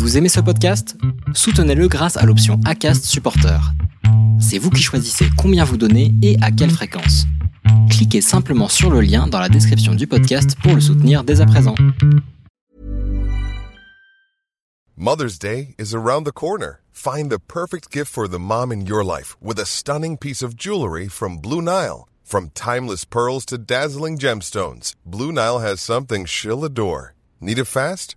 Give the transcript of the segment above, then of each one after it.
Vous aimez ce podcast? Soutenez-le grâce à l'option ACAST Supporter. C'est vous qui choisissez combien vous donnez et à quelle fréquence. Cliquez simplement sur le lien dans la description du podcast pour le soutenir dès à présent. Mother's Day is around the corner. Find the perfect gift for the mom in your life with a stunning piece of jewelry from Blue Nile. From timeless pearls to dazzling gemstones, Blue Nile has something she'll adore. Need it fast?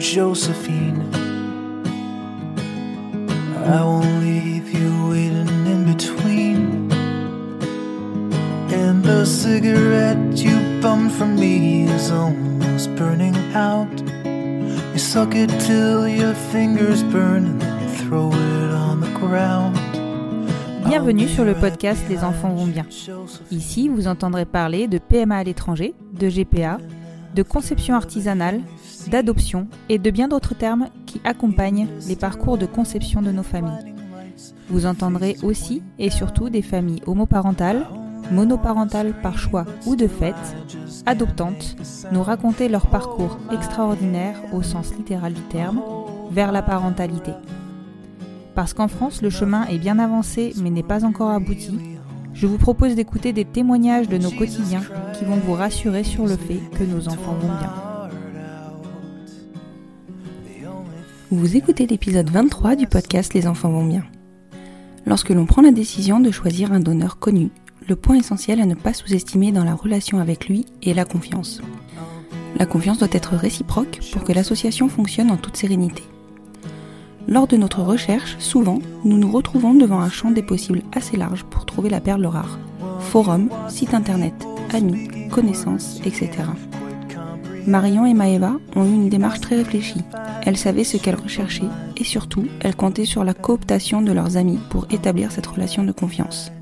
Josephine. I won't leave you waiting in between. And the cigarette you bummed from me is almost burning out. You suck it till your fingers burn and then throw it on the ground. Bienvenue sur le podcast Les enfants vont bien. Ici, vous entendrez parler de PMA à l'étranger, de GPA, de conception artisanale, d'adoption et de bien d'autres termes qui accompagnent les parcours de conception de nos familles. Vous entendrez aussi et surtout des familles homoparentales, monoparentales par choix ou de fait, adoptantes, nous raconter leur parcours extraordinaire au sens littéral du terme vers la parentalité. Parce qu'en France, le chemin est bien avancé mais n'est pas encore abouti, je vous propose d'écouter des témoignages de nos quotidiens qui vont vous rassurer sur le fait que nos enfants vont bien. Vous écoutez l'épisode 23 du podcast Les enfants vont bien. Lorsque l'on prend la décision de choisir un donneur connu, le point essentiel à ne pas sous-estimer dans la relation avec lui est la confiance. La confiance doit être réciproque pour que l'association fonctionne en toute sérénité. Lors de notre recherche, souvent, nous nous retrouvons devant un champ des possibles assez large pour trouver la perle rare. Forum, site internet, amis, connaissances, etc. Marion et Maëva ont eu une démarche très réfléchie. Elles savaient ce qu'elles recherchaient et surtout, elles comptaient sur la cooptation de leurs amis pour établir cette relation de confiance.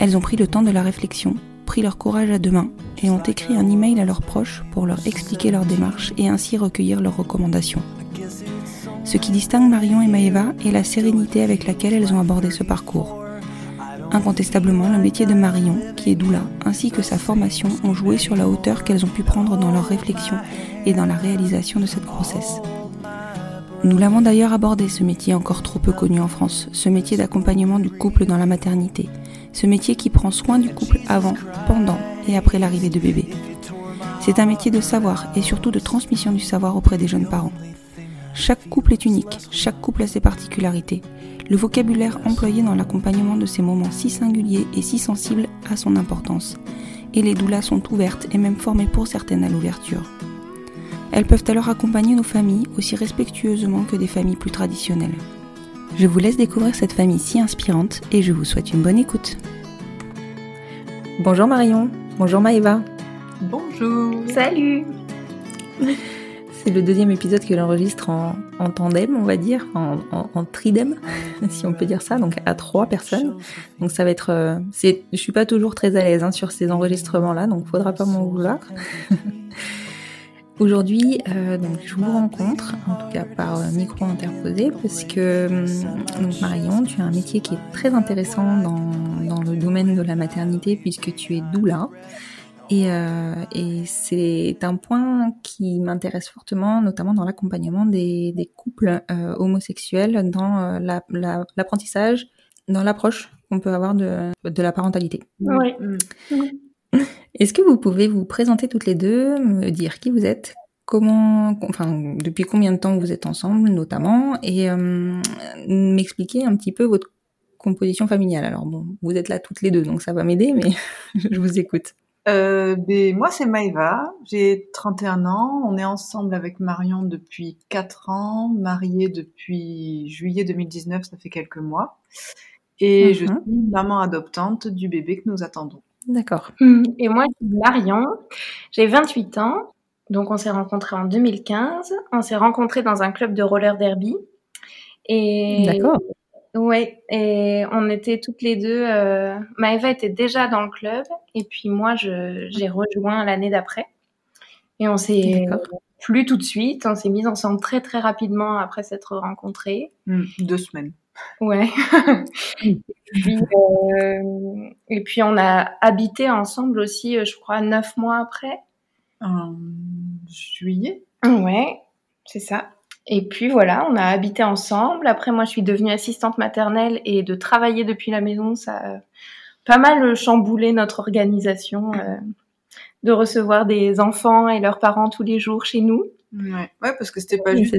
Elles ont pris le temps de la réflexion, pris leur courage à deux mains et ont écrit un email à leurs proches pour leur expliquer leur démarche et ainsi recueillir leurs recommandations. Ce qui distingue Marion et Maëva est la sérénité avec laquelle elles ont abordé ce parcours. Incontestablement, le métier de Marion, qui est doula, ainsi que sa formation ont joué sur la hauteur qu'elles ont pu prendre dans leur réflexion et dans la réalisation de cette grossesse. Nous l'avons d'ailleurs abordé, ce métier encore trop peu connu en France, ce métier d'accompagnement du couple dans la maternité, ce métier qui prend soin du couple avant, pendant et après l'arrivée de bébé. C'est un métier de savoir et surtout de transmission du savoir auprès des jeunes parents. Chaque couple est unique, chaque couple a ses particularités. Le vocabulaire employé dans l'accompagnement de ces moments si singuliers et si sensibles a son importance. Et les doulas sont ouvertes et même formées pour certaines à l'ouverture. Elles peuvent alors accompagner nos familles aussi respectueusement que des familles plus traditionnelles. Je vous laisse découvrir cette famille si inspirante et je vous souhaite une bonne écoute. Bonjour Marion, bonjour Maëva. Bonjour. Salut C'est le deuxième épisode que j'enregistre en, en, tandem, on va dire, en, en, en, tridem, si on peut dire ça, donc à trois personnes. Donc ça va être, euh, c'est, je suis pas toujours très à l'aise hein, sur ces enregistrements-là, donc faudra pas m'en vouloir. Aujourd'hui, euh, donc je vous rencontre, en tout cas par micro interposé, parce que donc Marion, tu as un métier qui est très intéressant dans, dans le domaine de la maternité, puisque tu es doula. Et, euh, et c'est un point qui m'intéresse fortement, notamment dans l'accompagnement des, des, couples euh, homosexuels dans l'apprentissage, la, dans l'approche qu'on peut avoir de, de la parentalité. Oui. Est-ce que vous pouvez vous présenter toutes les deux, me dire qui vous êtes, comment, enfin, depuis combien de temps vous êtes ensemble, notamment, et euh, m'expliquer un petit peu votre composition familiale? Alors bon, vous êtes là toutes les deux, donc ça va m'aider, mais je vous écoute. Euh, ben, moi, c'est Maëva, j'ai 31 ans, on est ensemble avec Marion depuis 4 ans, mariés depuis juillet 2019, ça fait quelques mois, et mm -hmm. je suis maman adoptante du bébé que nous attendons. D'accord. Et moi, c'est Marion, j'ai 28 ans, Donc on s'est rencontrés en 2015. On s'est rencontrés dans un club de roller derby. Et D'accord. Ouais, et on était toutes les deux. Euh, Maëva était déjà dans le club, et puis moi, je, j'ai rejoint l'année d'après. Et on s'est plus tout de suite. On s'est mis ensemble très très rapidement après s'être rencontrés. Hmm, deux semaines. Ouais. et, puis, euh, et puis on a habité ensemble aussi, euh, je crois, neuf mois après. En juillet. Ouais, c'est ça. Et puis voilà, on a habité ensemble. Après, moi, je suis devenue assistante maternelle et de travailler depuis la maison, ça a pas mal chamboulé notre organisation euh, de recevoir des enfants et leurs parents tous les jours chez nous. Ouais, ouais parce que c'était pas juste.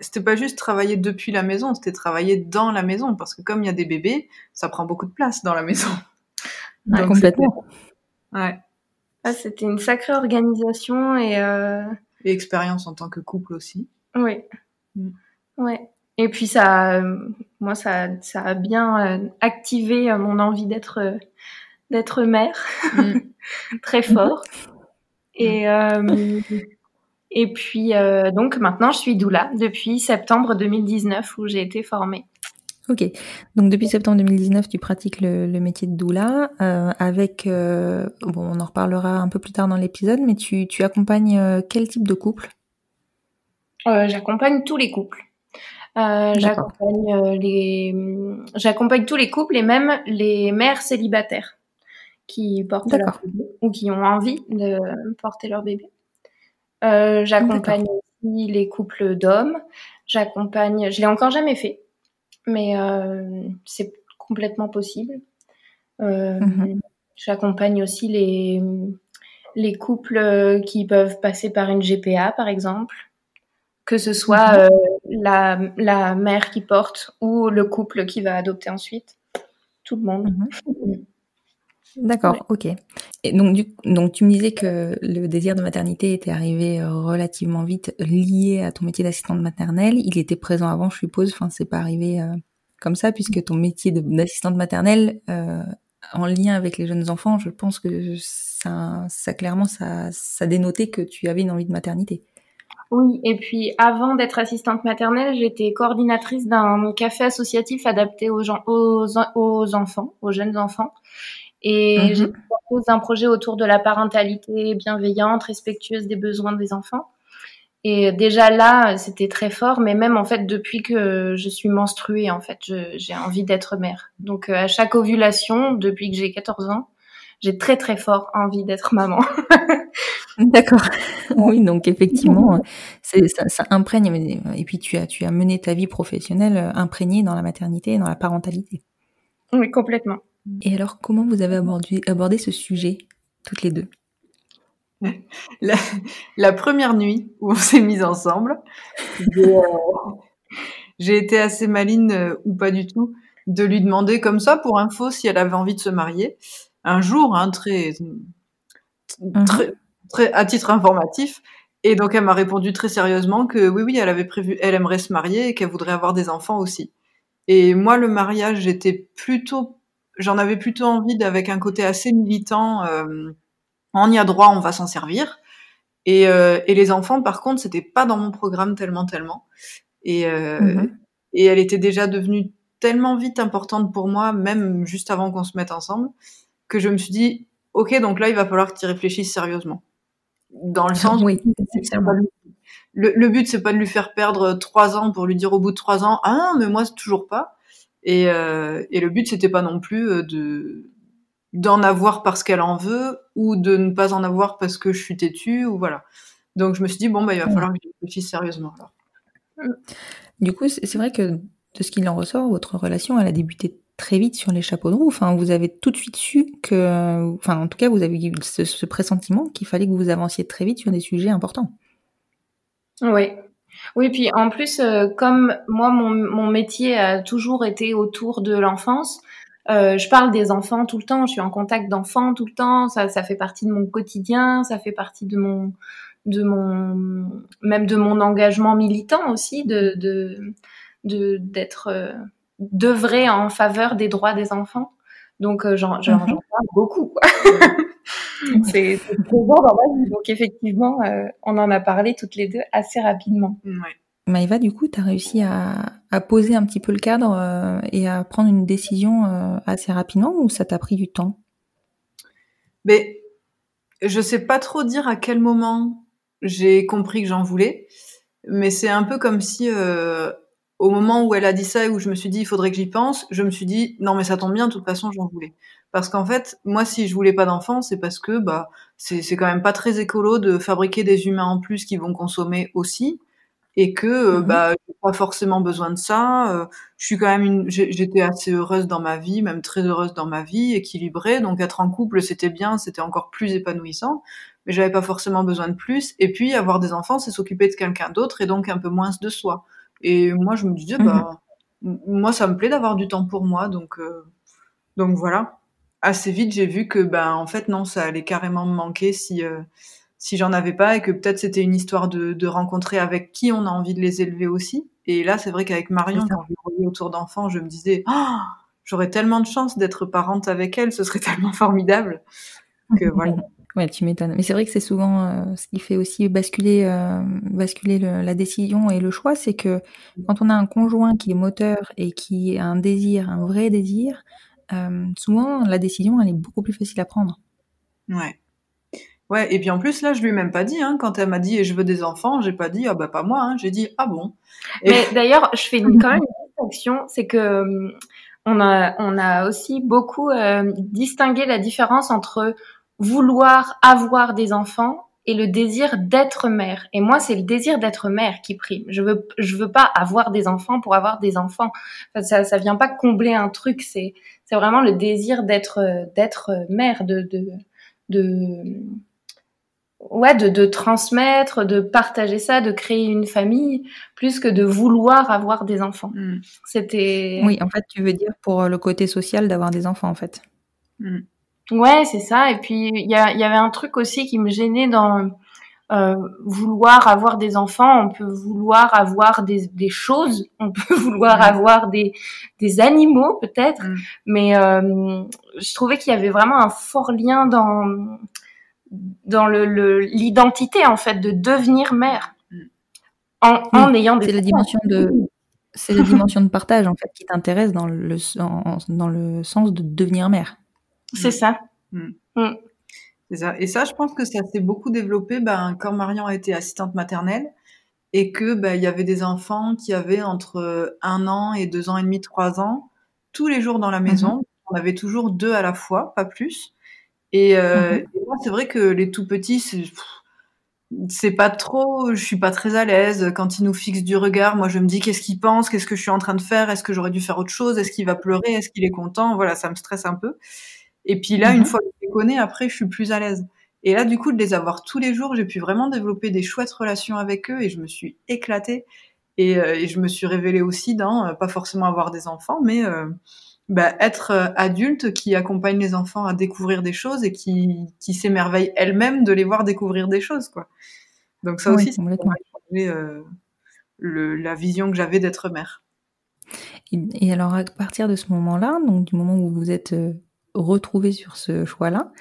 c'était pas juste travailler depuis la maison, c'était travailler dans la maison parce que comme il y a des bébés, ça prend beaucoup de place dans la maison. Ouais, Donc, complètement. Ouais. Ah, C'était une sacrée organisation et euh, Et expérience en tant que couple aussi. oui, Mm. ouais. Et puis ça, euh, moi, ça, ça a bien euh, activé euh, mon envie d'être d'être mère. Mm. très fort. Et, euh, et puis, donc maintenant, je suis doula depuis septembre 2019 où j'ai été formée. Ok. Donc depuis septembre 2019, tu pratiques le, le métier de doula euh, avec. euh, bon, on en reparlera un peu plus tard dans l'épisode, mais tu, tu accompagnes euh, quel type de couple? Euh, j'accompagne tous les couples. Euh, j'accompagne les, j'accompagne tous les couples et même les mères célibataires qui portent leur bébé ou qui ont envie de porter leur bébé. Euh, j'accompagne aussi les couples d'hommes. J'accompagne, je l'ai encore jamais fait, mais euh, c'est complètement possible. Euh, Mhm. J'accompagne aussi les les couples euh, qui peuvent passer par une GPA, par exemple, que ce soit euh, la, la mère qui porte ou le couple qui va adopter ensuite. Tout le monde. Mhm. D'accord, ok. Et donc, du, donc tu me disais que le désir de maternité était arrivé euh, relativement vite lié à ton métier d'assistante maternelle. Il était présent avant, je suppose. Enfin, c'est pas arrivé euh, comme ça puisque ton métier d'assistante maternelle euh, en lien avec les jeunes enfants, je pense que ça, ça clairement, ça, ça dénotait que tu avais une envie de maternité. Oui, et puis avant d'être assistante maternelle, j'étais coordinatrice d'un café associatif adapté aux, gens, aux, aux enfants, aux jeunes enfants. Et Mhm. j'ai porteuse d'un projet autour de la parentalité bienveillante, respectueuse des besoins des enfants. Et déjà là, c'était très fort, mais même en fait depuis que je suis menstruée, en fait, je- j'ai envie d'être mère. Donc euh, à chaque ovulation, depuis que j'ai 14 ans, j'ai très très fort envie d'être maman. D'accord. oui, donc effectivement, c'est, ça, ça imprègne. Et puis tu as, tu as mené ta vie professionnelle euh, imprégnée dans la maternité et dans la parentalité. oui, complètement. Et alors, comment vous avez abordé, abordé ce sujet, toutes les deux? La, la première nuit où on s'est mis ensemble, j'ai, euh, été assez maline euh, ou pas du tout de lui demander comme ça pour info si elle avait envie de se marier un jour, hein, très, très, très à titre informatif. Et donc elle m'a répondu très sérieusement que oui, oui, elle avait prévu, elle aimerait se marier et qu'elle voudrait avoir des enfants aussi. Et moi, le mariage, j'étais plutôt, j'en avais plutôt envie d'avec un côté assez militant. euh, on y a droit, on va s'en servir. Et, euh, et les enfants, par contre, c'était pas dans mon programme tellement, tellement. Et, euh, Mhm. et elle était déjà devenue tellement vite importante pour moi, même juste avant qu'on se mette ensemble, que je me suis dit, ok, donc là, il va falloir que tu y réfléchisses sérieusement. Dans le sens, Oui, le, le but, c'est pas de lui faire perdre trois ans pour lui dire au bout de trois ans, ah non, mais moi, c'est toujours pas. Et, euh, et le but, c'était pas non plus euh, de d'en avoir parce qu'elle en veut ou de ne pas en avoir parce que je suis têtue ou voilà. Donc je me suis dit bon bah il va Ouais. falloir que je réfléchisse sérieusement alors. Du coup, c'est c'est vrai que de ce qu'il en ressort, votre relation, elle a débuté très vite sur les chapeaux de roue. Enfin, vous avez tout de suite su que, enfin, en tout cas, vous avez eu ce, ce pressentiment qu'il fallait que vous avanciez très vite sur des sujets importants. Oui. Oui, puis en plus, euh, comme moi, mon, métier a toujours été autour de l'enfance, euh, je parle des enfants tout le temps, je suis en contact d'enfants tout le temps, ça, ça fait partie de mon quotidien, ça fait partie de mon, de mon, même de mon engagement militant aussi, de, de, de d'être, euh, d'œuvrer en faveur des droits des enfants. Donc j'en j'en parle beaucoup. c'est présent dans ma vie. Donc effectivement, on en a parlé toutes les deux assez rapidement. Ouais. Maëva, du coup, tu as réussi à, à, poser un petit peu le cadre euh, et à prendre une décision euh, assez rapidement ou ça t'a pris du temps? Mais je sais pas trop dire à quel moment j'ai compris que j'en voulais, mais c'est un peu comme si euh, au moment où elle a dit ça et où je me suis dit il faudrait que j'y pense, je me suis dit non mais ça tombe bien, de toute façon j'en voulais. Parce qu'en fait, moi si je voulais pas d'enfant, c'est parce que bah c'est quand même pas très écolo de fabriquer des humains en plus qui vont consommer aussi et que euh, mmh bah j'ai pas forcément besoin de ça. Euh, je suis quand même une, j'étais assez heureuse dans ma vie, même très heureuse dans ma vie, équilibrée. Donc être en couple c'était bien, c'était encore plus épanouissant, mais j'avais pas forcément besoin de plus. Et puis avoir des enfants, c'est s'occuper de quelqu'un d'autre et donc un peu moins de soi. Et moi je me disais mmh bah moi ça me plaît d'avoir du temps pour moi, donc euh, donc voilà. Assez vite j'ai vu que ben en fait non ça allait carrément me manquer si si j'en avais pas et que peut-être c'était une histoire de, de, rencontrer avec qui on a envie de les élever aussi. Et là, c'est vrai qu'avec Marion, quand je voyais autour d'enfants, je me disais, oh, j'aurais tellement de chance d'être parente avec elle, ce serait tellement formidable. Que voilà. Ouais, tu m'étonnes. Mais c'est vrai que c'est souvent euh, ce qui fait aussi basculer, euh, basculer la décision et le choix, c'est que quand on a un conjoint qui est moteur et qui a un désir, un vrai désir, euh, souvent la décision elle est beaucoup plus facile à prendre. Ouais. Ouais, et puis en plus, là, je lui ai même pas dit, hein, quand elle m'a dit je veux des enfants, j'ai pas dit ah bah pas moi, hein, j'ai dit ah bon? Mais d'ailleurs, je fais une, quand même une distinction, c'est que hum, on a, on a aussi beaucoup euh, distingué la différence entre vouloir avoir des enfants et le désir d'être mère. Et moi, c'est le désir d'être mère qui prime. Je veux, je veux pas avoir des enfants pour avoir des enfants. ça, ça vient pas combler un truc. C'est, c'est vraiment le désir d'être, d'être mère, de, de, de ouais, de, de transmettre, de partager ça, de créer une famille, plus que de vouloir avoir des enfants. Mm. C'était. Oui, en fait, tu veux dire pour le côté social d'avoir des enfants, en fait. Mm. Ouais, c'est ça. Et puis il y, a, y, avait un truc aussi qui me gênait dans euh, vouloir avoir des enfants. On peut vouloir avoir des, des choses, on peut vouloir mm. avoir des, des animaux peut-être, mais euh, je trouvais qu'il y avait vraiment un fort lien dans dans le l'identité en fait de devenir mère. En, en ayant des c'est la dimension de c'est la dimension de partage en fait qui t'intéresse dans le dans le sens de devenir mère c'est ça. Mm. Mm. ça et ça je pense que ça s'est beaucoup développé ben quand Marion a été assistante maternelle et que ben il y avait des enfants qui avaient entre un an et deux ans et demi trois ans tous les jours dans la maison mm-hmm. on avait toujours deux à la fois pas plus et, euh, mhm. moi, c'est vrai que les tout petits, c'est pas trop, je suis pas très à l'aise quand ils nous fixent du regard. Moi, je me dis qu'est-ce qu'il pense, qu'est-ce que je suis en train de faire, est-ce que j'aurais dû faire autre chose, est-ce qu'il va pleurer, est-ce qu'il est content? Voilà, ça me stresse un peu. Et puis là, une mhm. fois que je les connais, après, je suis plus à l'aise. Et là, du coup, de les avoir tous les jours, j'ai pu vraiment développer des chouettes relations avec eux et je me suis éclatée. Et, euh, et je me suis révélée aussi dans, euh, pas forcément avoir des enfants, mais euh, bah, être euh, adulte qui accompagne les enfants à découvrir des choses et qui, qui s'émerveille elle-même de les voir découvrir des choses, quoi. Donc ça aussi, c'est euh, le, la vision que j'avais d'être mère. Et, alors à partir de ce moment-là, donc du moment où vous êtes euh, retrouvé sur ce choix-là,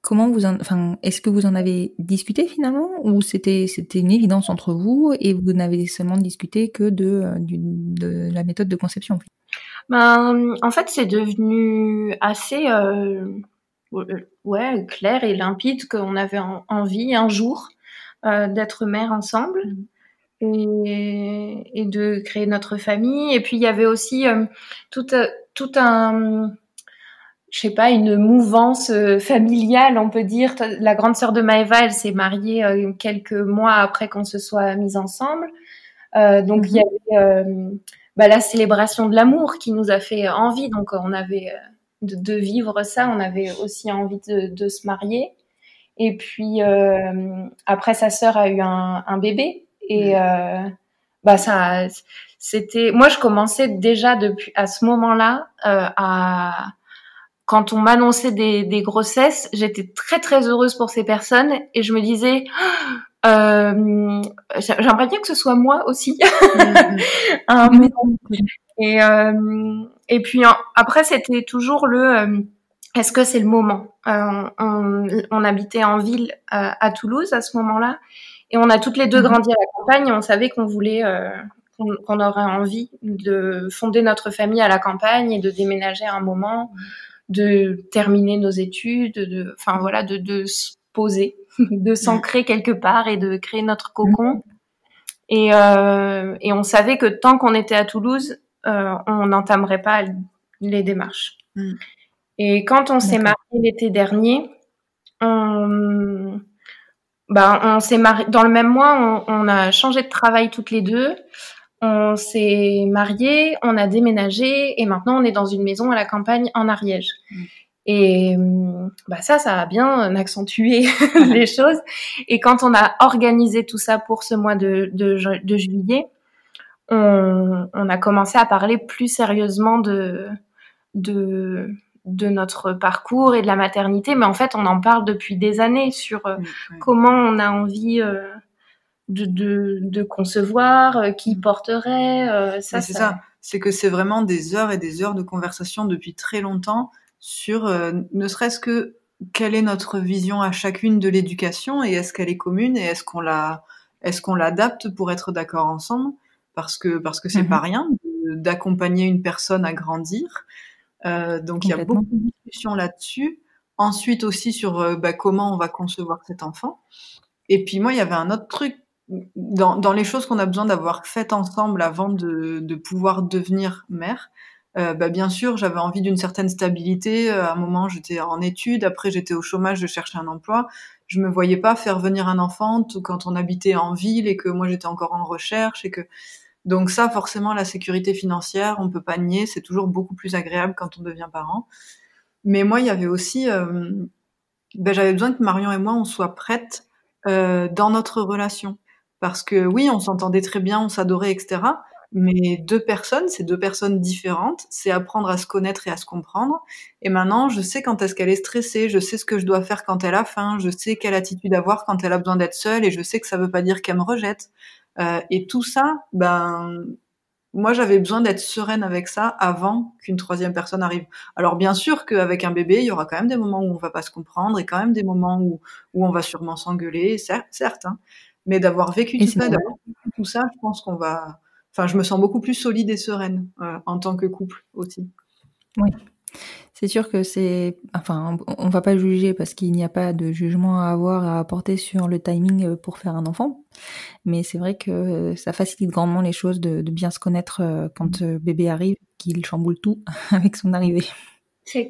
comment vous en, enfin, est-ce que vous en avez discuté finalement? Ou c'était c'était une évidence entre vous et vous n'avez seulement discuté que de, de la méthode de conception ben, en fait, c'est devenu assez euh, ouais, clair et limpide qu'on avait envie un jour euh, d'être mère ensemble et, et, de créer notre famille. Et puis, il y avait aussi euh, tout, tout un je sais pas, une mouvance euh, familiale, on peut dire. La grande sœur de Maëva, elle s'est mariée euh, quelques mois après qu'on se soit mis ensemble. Euh, donc il y mhm. avait bah, la célébration de l'amour qui nous a fait envie. Donc on avait de, de, vivre ça, on avait aussi envie de, de se marier. Et puis euh, après, sa sœur a eu un, un bébé et euh, bah ça, c'était. Moi, je commençais déjà depuis à ce moment-là euh, à quand on m'annonçait des, des grossesses, j'étais très très heureuse pour ces personnes et je me disais euh, j'aimerais bien que ce soit moi aussi. Mm-hmm. Et, et puis après, c'était toujours le est-ce que c'est le moment? On, on, habitait en ville à Toulouse à ce moment-là, et on a toutes les deux mhm. grandi à la campagne. Et on savait qu'on voulait, qu'on aurait envie de fonder notre famille à la campagne et de déménager à un moment, de terminer nos études, de, enfin voilà, de, de se poser, de s'ancrer quelque part et de créer notre cocon. Et, euh, et on savait que tant qu'on était à Toulouse, euh, on n'entamerait pas les démarches. Mm. Et quand on s'est marié l'été dernier, on, ben, on s'est marié dans le même mois, on, on, a changé de travail toutes les deux on s'est marié, on a déménagé et maintenant on est dans une maison à la campagne en Ariège. Mm. Et bah ça, ça a bien accentué les choses. Et quand on a organisé tout ça pour ce mois de, de, juillet, on, on, a commencé à parler plus sérieusement de, de, de notre parcours et de la maternité. Mais en fait, on en parle depuis des années sur euh, comment on a envie euh, de, de, concevoir, euh, qui mm. porterait. Euh, ça, c'est ça. C'est que c'est vraiment des heures et des heures de conversation depuis très longtemps sur euh, ne serait-ce que quelle est notre vision à chacune de l'éducation et est-ce qu'elle est commune et est-ce qu'on la est-ce qu'on l'adapte pour être d'accord ensemble? Parce que parce que c'est mm-hmm. pas rien d'accompagner une personne à grandir euh, donc il y a beaucoup de discussions là-dessus ensuite aussi sur bah, comment on va concevoir cet enfant et puis moi il y avait un autre truc dans, dans, les choses qu'on a besoin d'avoir faites ensemble avant de, de pouvoir devenir mère, euh, bah bien sûr, j'avais envie d'une certaine stabilité. Euh, à un moment, j'étais en études, après j'étais au chômage, je cherchais un emploi. Je me voyais pas faire venir un enfant quand on habitait en ville et que moi j'étais encore en recherche et que donc ça, forcément, la sécurité financière, on peut pas nier, c'est toujours beaucoup plus agréable quand on devient parent. Mais moi, il y avait aussi, euh, ben, j'avais besoin que Marion et moi on soit prêtes euh, dans notre relation. Parce que oui, on s'entendait très bien, on s'adorait, etc. Mais deux personnes, c'est deux personnes différentes. C'est apprendre à se connaître et à se comprendre. Et maintenant, je sais quand est-ce qu'elle est stressée, je sais ce que je dois faire quand elle a faim, je sais quelle attitude avoir quand elle a besoin d'être seule, et je sais que ça veut pas dire qu'elle me rejette. Euh, et tout ça, ben, moi, j'avais besoin d'être sereine avec ça avant qu'une troisième personne arrive. Alors, bien sûr qu'avec un bébé, il y aura quand même des moments où on va pas se comprendre et quand même des moments où, où on va sûrement s'engueuler, certes, certes hein. Mais d'avoir vécu tout ça, tout ça, je pense qu'on va. Enfin, je me sens beaucoup plus solide et sereine euh, en tant que couple aussi. Oui. C'est sûr que c'est, enfin, on va pas juger parce qu'il n'y a pas de jugement à avoir à apporter sur le timing euh, pour faire un enfant, mais c'est vrai que ça facilite grandement les choses de, bien se connaître euh, quand bébé arrive, qu'il chamboule tout avec son arrivée.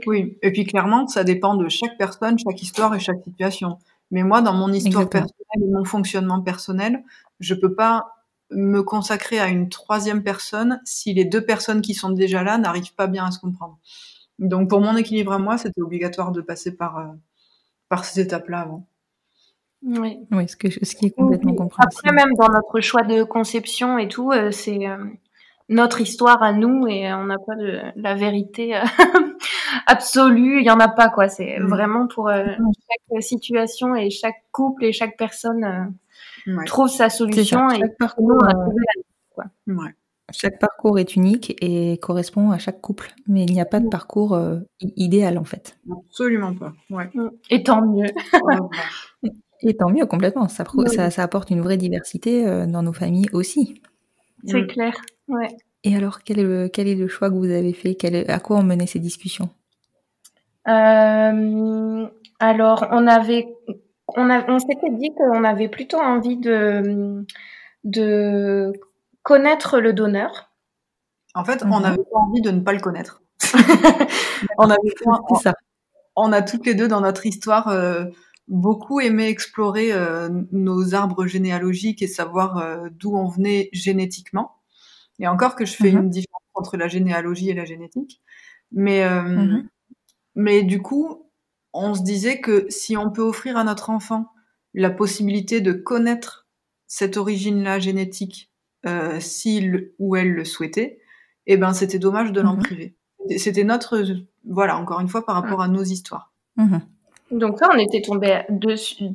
Oui, et puis clairement, ça dépend de chaque personne, chaque histoire et chaque situation. Mais moi, dans mon histoire personnelle et mon fonctionnement personnel, je peux pas me consacrer à une troisième personne si les deux personnes qui sont déjà là n'arrivent pas bien à se comprendre. Donc pour mon équilibre à moi, c'était obligatoire de passer par, euh, par ces étapes-là avant. Oui, oui ce, que, ce qui est complètement compréhensible. Après, même dans notre choix de conception et tout, euh, c'est euh, notre histoire à nous et on n'a pas de la vérité absolue, il y en a pas quoi. C'est mm. vraiment pour euh, chaque situation et chaque couple et chaque personne euh, trouve sa solution et chaque parcours, euh, chaque parcours est unique et correspond à chaque couple, mais il n'y a pas de mm. parcours idéal en fait. Absolument pas. Ouais. Mm. Et tant mieux. et tant mieux complètement. Ça, ça, ça, apporte une vraie diversité dans nos familles aussi. C'est clair. Ouais. Et alors, quel est, le, quel est le choix que vous avez fait? Quel, À quoi ont mené ces discussions? Euh, alors, on avait, on, a, on s'était dit qu'on avait plutôt envie de, de connaître le donneur. En fait, on n'avait mhm. pas envie de ne pas le connaître. on avait ça. On a toutes les deux dans notre histoire euh, beaucoup aimé explorer euh, nos arbres généalogiques et savoir euh, d'où on venait génétiquement. Et encore que je fais mhm. une différence entre la généalogie et la génétique. Mais mhm. Mais du coup, on se disait que si on peut offrir à notre enfant la possibilité de connaître cette origine-là génétique, euh, s'il ou elle le souhaitait, eh ben c'était dommage de l'en mhm. priver. C'était notre, voilà, encore une fois par rapport à nos histoires. Mhm. Donc ça, on était tombé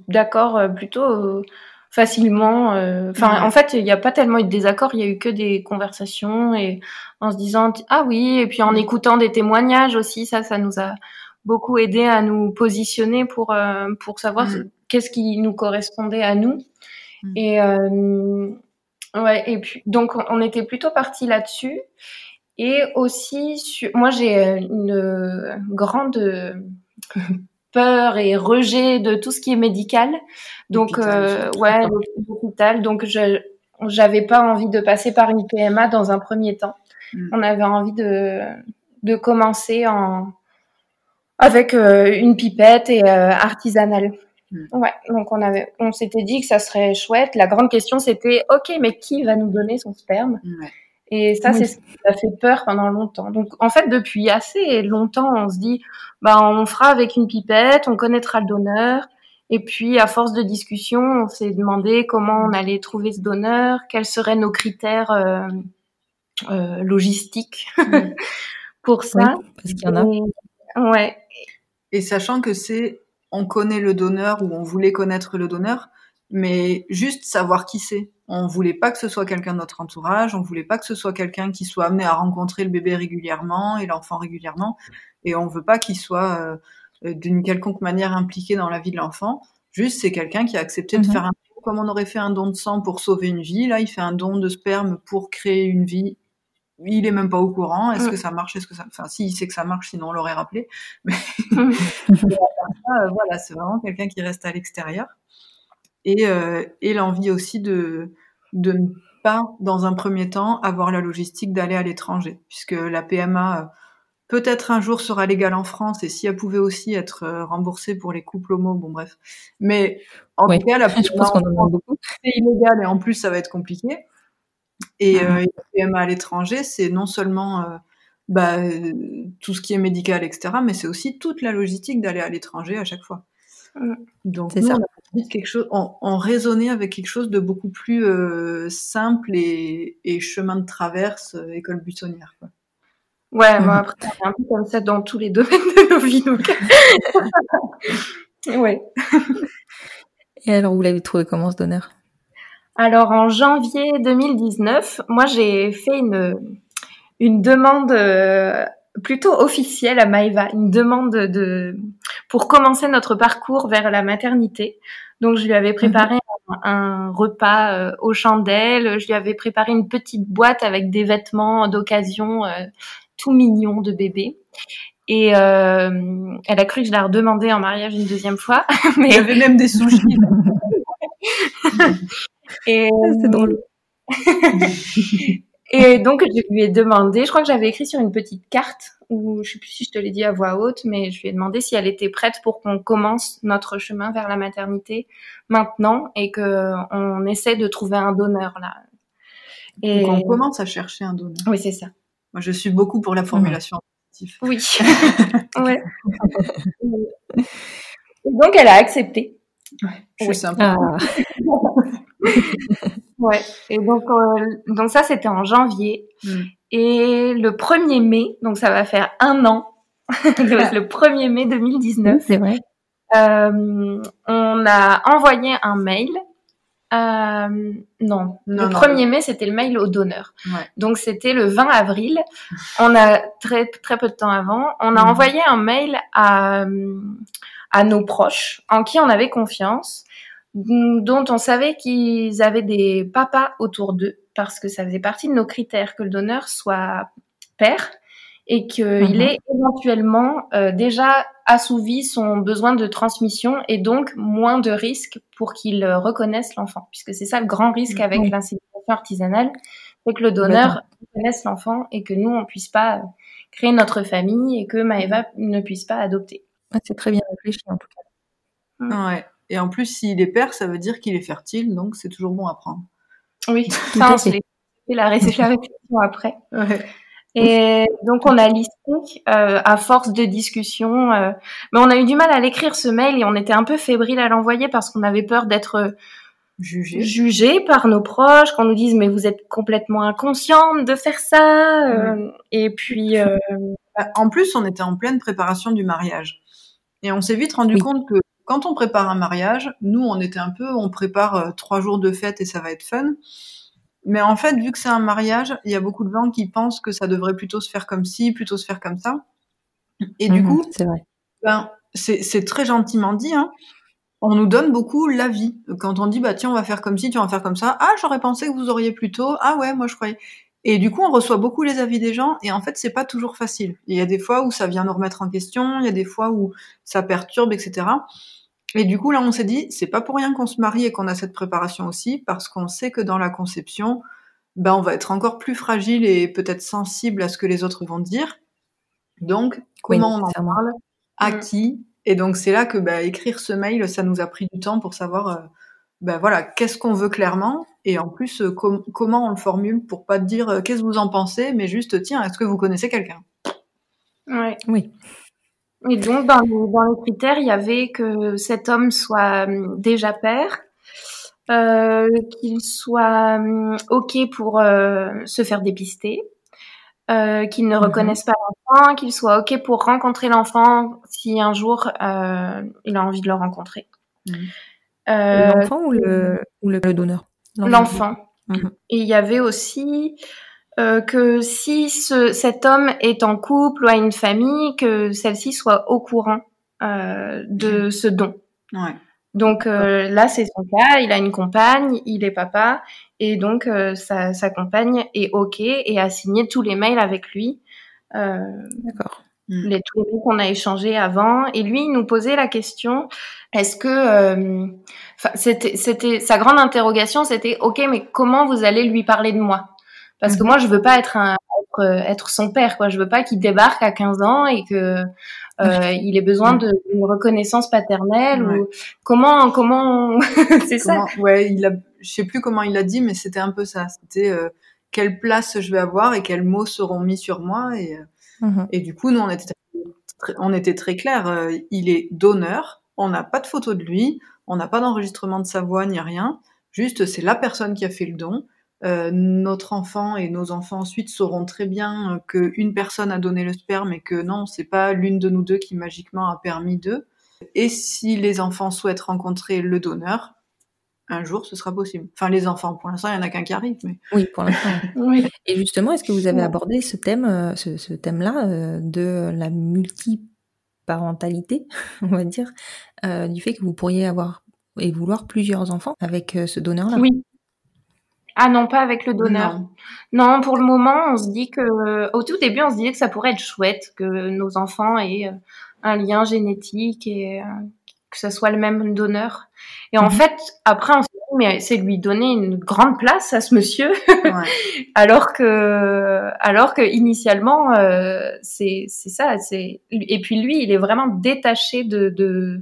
d'accord euh, plutôt facilement. euh, Enfin, en fait, il n'y a pas tellement eu de désaccord. Il y a eu que des conversations et en se disant ah oui, et puis en écoutant des témoignages aussi. Ça, ça nous a beaucoup aidé à nous positionner pour euh, pour savoir Mm. qu'est-ce qui nous correspondait à nous. Mm. Et euh, ouais, et puis donc on- était plutôt parti là-dessus. Et aussi, sur- moi j'ai une grande peur et rejet de tout ce qui est médical. Donc euh, ouais, l'hôpital. Donc je j'avais pas envie de passer par une PMA dans un premier temps. Mm. On avait envie de de commencer en avec euh, une pipette et euh, artisanale. Mm. Ouais, donc on avait, on s'était dit que ça serait chouette. La grande question c'était, ok, mais qui va nous donner son sperme? Et ça, Oui. c'est ce qui a fait peur pendant longtemps. Donc en fait, depuis assez longtemps, on se dit, bah on fera avec une pipette, on connaîtra le donneur. Et puis à force de discussion, on s'est demandé comment on allait trouver ce donneur, quels seraient nos critères euh, euh, logistiques pour Oui, ça. parce qu'il y en a. Et- ouais, Et sachant que c'est, on connaît le donneur ou on voulait connaître le donneur, mais juste savoir qui c'est. On voulait pas que ce soit quelqu'un de notre entourage, on voulait pas que ce soit quelqu'un qui soit amené à rencontrer le bébé régulièrement et l'enfant régulièrement, et on veut pas qu'il soit euh, d'une quelconque manière impliqué dans la vie de l'enfant. Juste, c'est quelqu'un qui a accepté de Mhm. faire un don, comme on aurait fait un don de sang pour sauver une vie. Là, il fait un don de sperme pour créer une vie. Il est même pas au courant. Est-ce Mm. que ça marche? Est-ce que ça Enfin, si, il sait que ça marche, sinon on l'aurait rappelé. Mais euh, voilà, c'est vraiment quelqu'un qui reste à l'extérieur. Et, euh, et l'envie aussi de, de ne pas, dans un premier temps, avoir la logistique d'aller à l'étranger. Puisque la PMA, euh, peut-être un jour sera légale en France, et si elle pouvait aussi être euh, remboursée pour les couples homo, bon bref. Mais en Oui, tout cas, la Je pense qu'on en beaucoup. c'est illégal et en plus ça va être compliqué. Et, euh, et la PMA à l'étranger, c'est non seulement euh, bah, tout ce qui est médical, etc., mais c'est aussi toute la logistique d'aller à l'étranger à chaque fois. Mhm. Donc C'est nous, ça. on a envie quelque chose, on, on raisonnait avec quelque chose de beaucoup plus euh, simple et, et chemin de traverse, euh, école buissonnière. Quoi. Ouais, Mhm. bon, après, on est un peu comme ça dans tous les domaines de nos vies. Donc... ouais. Et alors, vous l'avez trouvé comment ce donneur? Alors, en janvier 2019, moi, j'ai fait une, une demande euh, plutôt officielle à Maëva, une demande de, pour commencer notre parcours vers la maternité. Donc, je lui avais préparé un, un repas euh, aux chandelles, je lui avais préparé une petite boîte avec des vêtements d'occasion euh, tout mignons de bébé. Et euh, elle a cru que je la redemandais en mariage une deuxième fois. Il y Mais, avait même des sushis. et, C'est drôle. Et donc, je lui ai demandé, je crois que j'avais écrit sur une petite carte, ou je sais plus si je te l'ai dit à voix haute, mais je lui ai demandé si elle était prête pour qu'on commence notre chemin vers la maternité maintenant et que on essaie de trouver un donneur là. Et Donc on commence à chercher un donneur. oui, c'est ça. Moi, je suis beaucoup pour la formulation. Oui. ouais. Et donc, elle a accepté. Je suis sympa. Ah, Ouais. Et donc, euh, donc ça, c'était en janvier. Mm. Et le 1er mai, donc ça va faire un an, le, le 1er mai 2019, c'est vrai. euh, on a envoyé un mail. Euh, non, Non, le non, 1er mai, c'était le mail au donneur. Ouais. Donc, c'était le 20 avril. On a très, très peu de temps avant, on a Mhm. envoyé un mail à, euh, à nos proches en qui on avait confiance, dont on savait qu'ils avaient des papas autour d'eux, parce que ça faisait partie de nos critères que le donneur soit père et qu'il Mhm. ait éventuellement euh, déjà assouvi son besoin de transmission et donc moins de risques pour qu'il euh, reconnaisse l'enfant, puisque c'est ça le grand risque avec Oui. l'insémination artisanale, c'est que le donneur reconnaisse l'enfant et que nous on puisse pas euh, créer notre famille et que Maëva ne puisse pas adopter. C'est très bien réfléchi en tout cas. Ouais. Et en plus, s'il est père, ça veut dire qu'il est fertile, donc c'est toujours bon à prendre. Oui, ça fait la, ré- la réflexion après. Ouais. Et donc on a listé euh, à force de discussion, euh, mais on a eu du mal à l'écrire ce mail et on était un peu fébrile à l'envoyer parce qu'on avait peur d'être euh, Jugé. jugé par nos proches, qu'on nous dise mais vous êtes complètement inconsciente de faire ça. euh, Et puis Bah, En plus, on était en pleine préparation du mariage. Et on s'est vite rendu Oui. compte que quand on prépare un mariage, nous, on était un peu, on prépare euh, trois jours de fête et ça va être fun. Mais en fait, vu que c'est un mariage, il y a beaucoup de gens qui pensent que ça devrait plutôt se faire comme ci, plutôt se faire comme ça. Et du Mhm, coup, c'est vrai. ben, c'est c'est très gentiment dit, hein. On nous donne beaucoup l'avis. Quand on dit, bah, tiens, on va faire comme ci, tiens, on va faire comme ça. Ah, j'aurais pensé que vous auriez plutôt. Ah ouais, moi, je croyais. Et du coup, on reçoit beaucoup les avis des gens, et en fait, c'est pas toujours facile. Il y a des fois où ça vient nous remettre en question, il y a des fois où ça perturbe, etc. Et du coup, là, on s'est dit, c'est pas pour rien qu'on se marie et qu'on a cette préparation aussi, parce qu'on sait que dans la conception, ben, on va être encore plus fragile et peut-être sensible à ce que les autres vont dire. Donc, comment on en parle, à Mm. qui? Et donc, c'est là que bah, écrire ce mail, ça nous a pris du temps pour savoir, euh, ben voilà, qu'est-ce qu'on veut clairement, et en plus, euh, com- comment on le formule pour pas te dire euh, qu'est-ce que vous en pensez, mais juste, tiens, est-ce que vous connaissez quelqu'un? Ouais. Oui. Et donc, dans les, dans les critères, il y avait que cet homme soit hum, déjà père, euh, qu'il soit hum, OK pour euh, se faire dépister, euh, qu'il ne Mhm. reconnaisse pas l'enfant, qu'il soit OK pour rencontrer l'enfant si un jour euh, il a envie de le rencontrer. Mhm. Euh, L'enfant ou le, ou le, donneur? L'enfant. Mhm. Et il y avait aussi euh, que si ce, cet homme est en couple ou a une famille, que celle-ci soit au courant euh, de ce don. Ouais. Donc euh, là, c'est son cas. Il a une compagne, il est papa, et donc euh, sa, sa compagne est ok et a signé tous les mails avec lui. Euh, D'accord. les, tous les mails qu'on a échangés avant. Et lui, il nous posait la question est-ce que, euh, c'était, c'était sa grande interrogation, c'était ok, mais comment vous allez lui parler de moi? Parce que Mhm. moi, je veux pas être un être, euh, être son père, quoi. Je veux pas qu'il débarque à 15 ans et que euh, il ait besoin de- d'une reconnaissance paternelle Ouais. ou comment comment c'est ça. Ouais, il a, je sais plus comment il a dit, mais c'était un peu ça. C'était euh, quelle place je vais avoir et quels mots seront mis sur moi. Et, Mhm. et du coup, nous, on était, très, on était très clair. euh, il est donneur. On n'a pas de photo de lui. On n'a pas d'enregistrement de sa voix ni rien. Juste, c'est la personne qui a fait le don. Euh, notre enfant et nos enfants ensuite sauront très bien euh, qu'une personne a donné le sperme et que non, c'est pas l'une de nous deux qui magiquement a permis d'eux. Et si les enfants souhaitent rencontrer le donneur, un jour ce sera possible. Enfin, les enfants, pour l'instant, il y en a qu'un qui arrive, mais Oui, pour l'instant. Oui. Et justement, est-ce que vous avez abordé ce thème, euh, ce, ce thème-là euh, de la multiparentalité, on va dire, euh, du fait que vous pourriez avoir et vouloir plusieurs enfants avec euh, ce donneur-là? Oui. Ah non, pas avec le donneur. non. Non, pour le moment, on se dit que, au tout début, on se disait que ça pourrait être chouette que nos enfants aient un lien génétique et euh, que ce soit le même donneur. Et en Mhm. fait, après, on s'est dit, mais c'est lui donner une grande place à ce monsieur, Ouais. alors que, alors que initialement, euh, c'est, ça, c'est, et puis lui, il est vraiment détaché de, de,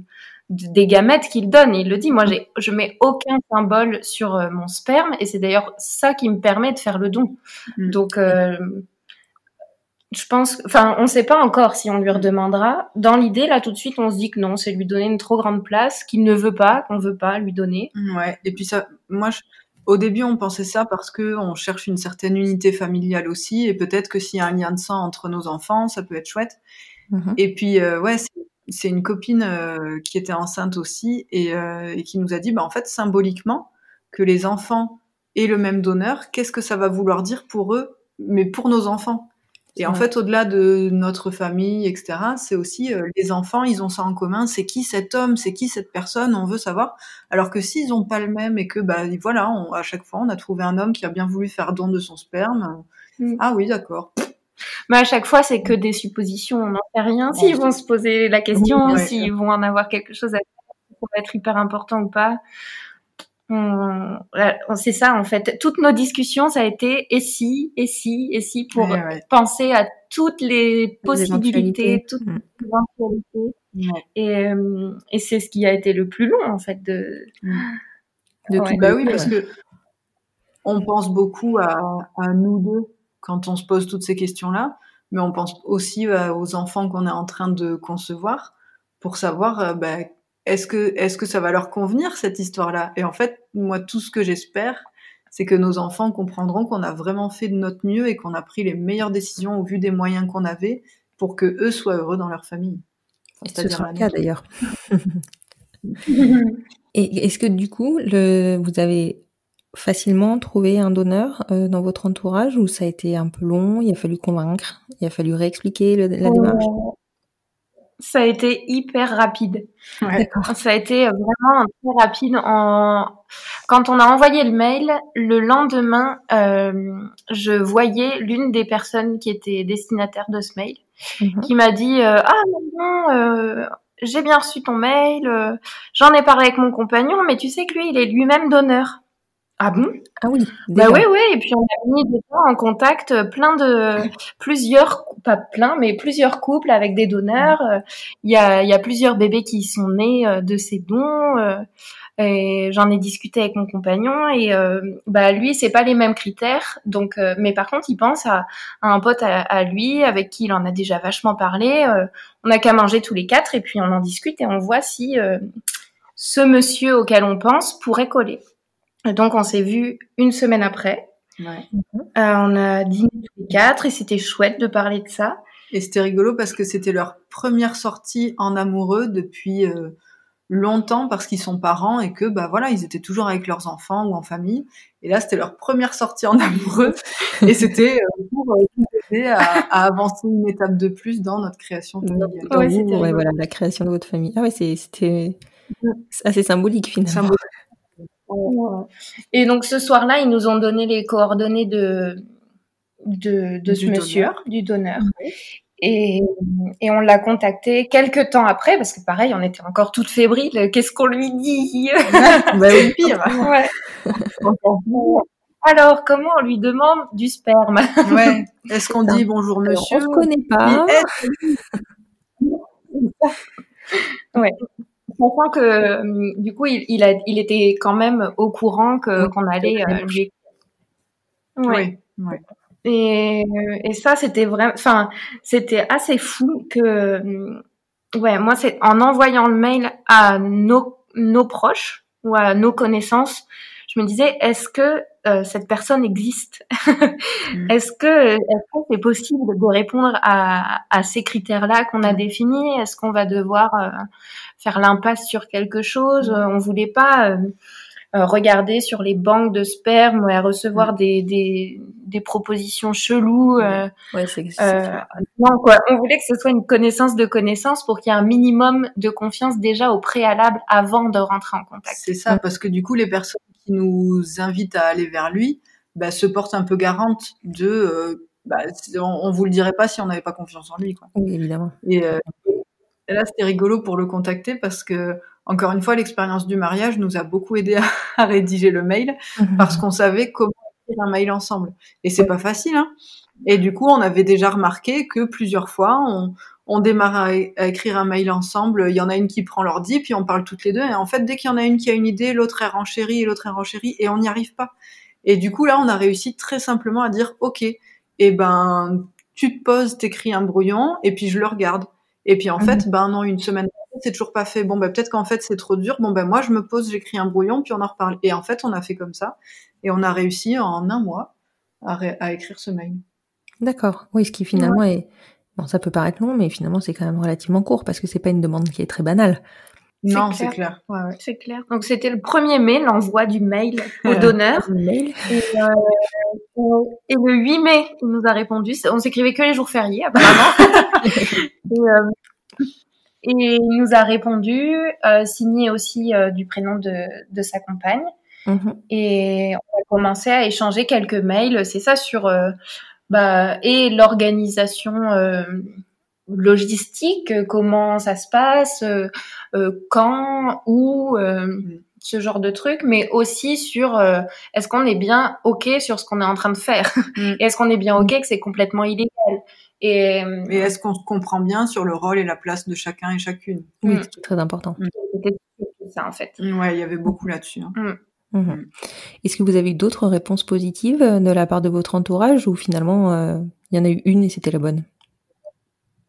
de- des gamètes qu'il donne. Il le dit, moi, j'ai, je mets aucun symbole sur euh, mon sperme, et c'est d'ailleurs ça qui me permet de faire le don. Mm. Donc, euh, je pense, enfin, on sait pas encore si on lui redemandera. Dans l'idée, là, tout de suite, on se dit que non, c'est lui donner une trop grande place, qu'il ne veut pas, qu'on veut pas lui donner. Ouais. Et puis ça, moi, je- au début, on pensait ça parce que on cherche une certaine unité familiale aussi, et peut-être que s'il y a un lien de sang entre nos enfants, ça peut être chouette. Mhm. Et puis, euh, ouais, c'est- c'est une copine euh, qui était enceinte aussi et, euh, et qui nous a dit, bah, en fait, symboliquement, que les enfants aient le même donneur, qu'est-ce que ça va vouloir dire pour eux, mais pour nos enfants? Et en Ouais. fait, au-delà de notre famille, etc., c'est aussi euh, les enfants, ils ont ça en commun. C'est qui cet homme C'est qui cette personne On veut savoir. Alors que s'ils ont pas le même et que, bah, voilà, on- à chaque fois, on a trouvé un homme qui a bien voulu faire don de son sperme. Mm. Ah oui, d'accord. Mais à chaque fois, c'est que des suppositions. On n'en sait rien s'ils vont se poser la question, Ouais. s'ils vont en avoir quelque chose à dire, va être hyper important ou pas. On- C'est ça, en fait. Toutes nos discussions, ça a été et si, et si, et si, pour Ouais, ouais. penser à toutes les possibilités, toutes Mm. les éventualités. Ouais. Et, euh, et c'est ce qui a été le plus long, en fait, de... De Ouais. tout Bah oui, parce que on pense beaucoup à, à nous deux quand on se pose toutes ces questions-là, mais on pense aussi euh, aux enfants qu'on est en train de concevoir pour savoir euh, bah, est-ce que est-ce que ça va leur convenir cette histoire-là? Et en fait, moi, tout ce que j'espère, c'est que nos enfants comprendront qu'on a vraiment fait de notre mieux et qu'on a pris les meilleures décisions au vu des moyens qu'on avait pour que eux soient heureux dans leur famille. C'est-à-dire le cas d'ailleurs. Et est-ce que du coup, le, vous avez facilement trouvé un donneur euh, dans votre entourage ou ça a été un peu long Il a fallu convaincre, il a fallu réexpliquer le, la démarche? Ça a été hyper rapide. Ouais. Ça a été vraiment très rapide. En... Quand on a envoyé le mail, le lendemain, euh, je voyais l'une des personnes qui était destinataire de ce mail Mhm. qui m'a dit euh, Ah non, euh, j'ai bien reçu ton mail, euh, j'en ai parlé avec mon compagnon, mais tu sais que lui, il est lui-même donneur. Ah bon? Ah oui. Bah déjà. oui, oui, et puis on a mis des fois en contact euh, plein de plusieurs, pas plein, mais plusieurs couples avec des donneurs. Euh, Il y a, il y a plusieurs bébés qui sont nés euh, de ces dons. Et j'en ai discuté avec mon compagnon et bah lui c'est pas les mêmes critères donc mais par contre il pense à, à un pote à, à lui avec qui il en a déjà vachement parlé on a qu'à manger tous les quatre et puis on en discute et on voit si ce monsieur auquel on pense pourrait coller donc on s'est vu une semaine après Ouais. euh, on a dîné tous les quatre et c'était chouette de parler de ça. Et c'était rigolo parce que c'était leur première sortie en amoureux depuis euh, longtemps parce qu'ils sont parents et que bah voilà ils étaient toujours avec leurs enfants ou en famille et là c'était leur première sortie en amoureux et c'était euh, pour euh, nous aider à, à avancer une étape de plus dans notre création familiale. Ouais, ouais, voilà, la création de votre famille. Ah ouais, c'était assez symbolique finalement. Symbolique. Et donc ce soir-là, ils nous ont donné les coordonnées de de, de ce Du monsieur, donneur. du donneur. Et, et on l'a contacté quelques temps après, parce que pareil, on était encore toutes fébriles. Qu'est-ce qu'on lui dit? Bah oui, pire. Ouais. Alors, comment on lui demande du sperme? Ouais. Est-ce qu'on dit bonjour Alors, monsieur on se connaît pas. est-ce- Sachant que euh, du coup, il, il, a, il était quand même au courant que qu'on allait la euh, démarche. lui. Ouais. Oui. Ouais. Et, et ça, c'était vraiment, enfin, c'était assez fou que, euh, ouais, moi, c'est en envoyant le mail à nos, nos proches ou à nos connaissances, je me disais, est-ce que euh, cette personne existe. Est-ce que est-ce que c'est possible de répondre à, à ces critères-là qu'on a définis? Est-ce qu'on va devoir euh, faire l'impasse sur quelque chose? Euh, On voulait pas euh, regarder sur les banques de sperme et recevoir des, des, des propositions cheloues. euh, Ouais, c'est c'est euh, non, quoi. On voulait que ce soit une connaissance de connaissance pour qu'il y ait un minimum de confiance déjà au préalable avant de rentrer en contact. C'est ça, parce que du coup, les personnes qui nous invitent à aller vers lui bah, se portent un peu garantes de. euh, bah, on, on vous le dirait pas si on n'avait pas confiance en lui. Quoi. Oui, évidemment. Et, euh, et là, c'était rigolo pour le contacter parce que, encore une fois, l'expérience du mariage nous a beaucoup aidé à, à rédiger le mail parce qu'on savait comment écrire un mail ensemble. Et c'est pas facile. Hein. Et du coup, on avait déjà remarqué que plusieurs fois, on, on démarre à, à écrire un mail ensemble. Il y en a une qui prend l'ordi, puis on parle toutes les deux. Et en fait, dès qu'il y en a une qui a une idée, l'autre est renchérie et l'autre est renchérie, et on n'y arrive pas. Et du coup, là, on a réussi très simplement à dire, OK, eh ben, tu te poses, t'écris un brouillon, et puis je le regarde. Et puis en fait, ben non, une semaine c'est toujours pas fait. Bon, ben peut-être qu'en fait c'est trop dur. Bon, ben moi je me pose, j'écris un brouillon, puis on en reparle. Et en fait, on a fait comme ça, et on a réussi en un mois à, écrire ce mail. D'accord. Oui, ce qui finalement est bon, ça peut paraître long, mais finalement c'est quand même relativement court parce que c'est pas une demande qui est très banale. Non, clair. c'est clair. Ouais, ouais. C'est clair. Donc c'était le premier mai, l'envoi du mail au Ouais. donneur. Mail. Et, euh, et le 8 mai, il nous a répondu. On s'écrivait que les jours fériés, apparemment. et, euh, et il nous a répondu, euh, signé aussi euh, du prénom de, de sa compagne. Mhm. Et on a commencé à échanger quelques mails. C'est ça sur euh, bah, et l'organisation logistique, comment ça se passe, quand, où, euh, ce genre de trucs, mais aussi sur euh, est-ce qu'on est bien ok sur ce qu'on est en train de faire, Mm. et est-ce qu'on est bien ok que c'est complètement illégal? Et, Et est-ce qu'on se comprend bien sur le rôle et la place de chacun et chacune? Oui, Mm. c'est très important. c'était ça en fait. Ouais, il y avait beaucoup là-dessus. hein. Mhm. Mm. Est-ce que vous avez eu d'autres réponses positives euh, de la part de votre entourage ou finalement euh, il y en a eu une et c'était la bonne?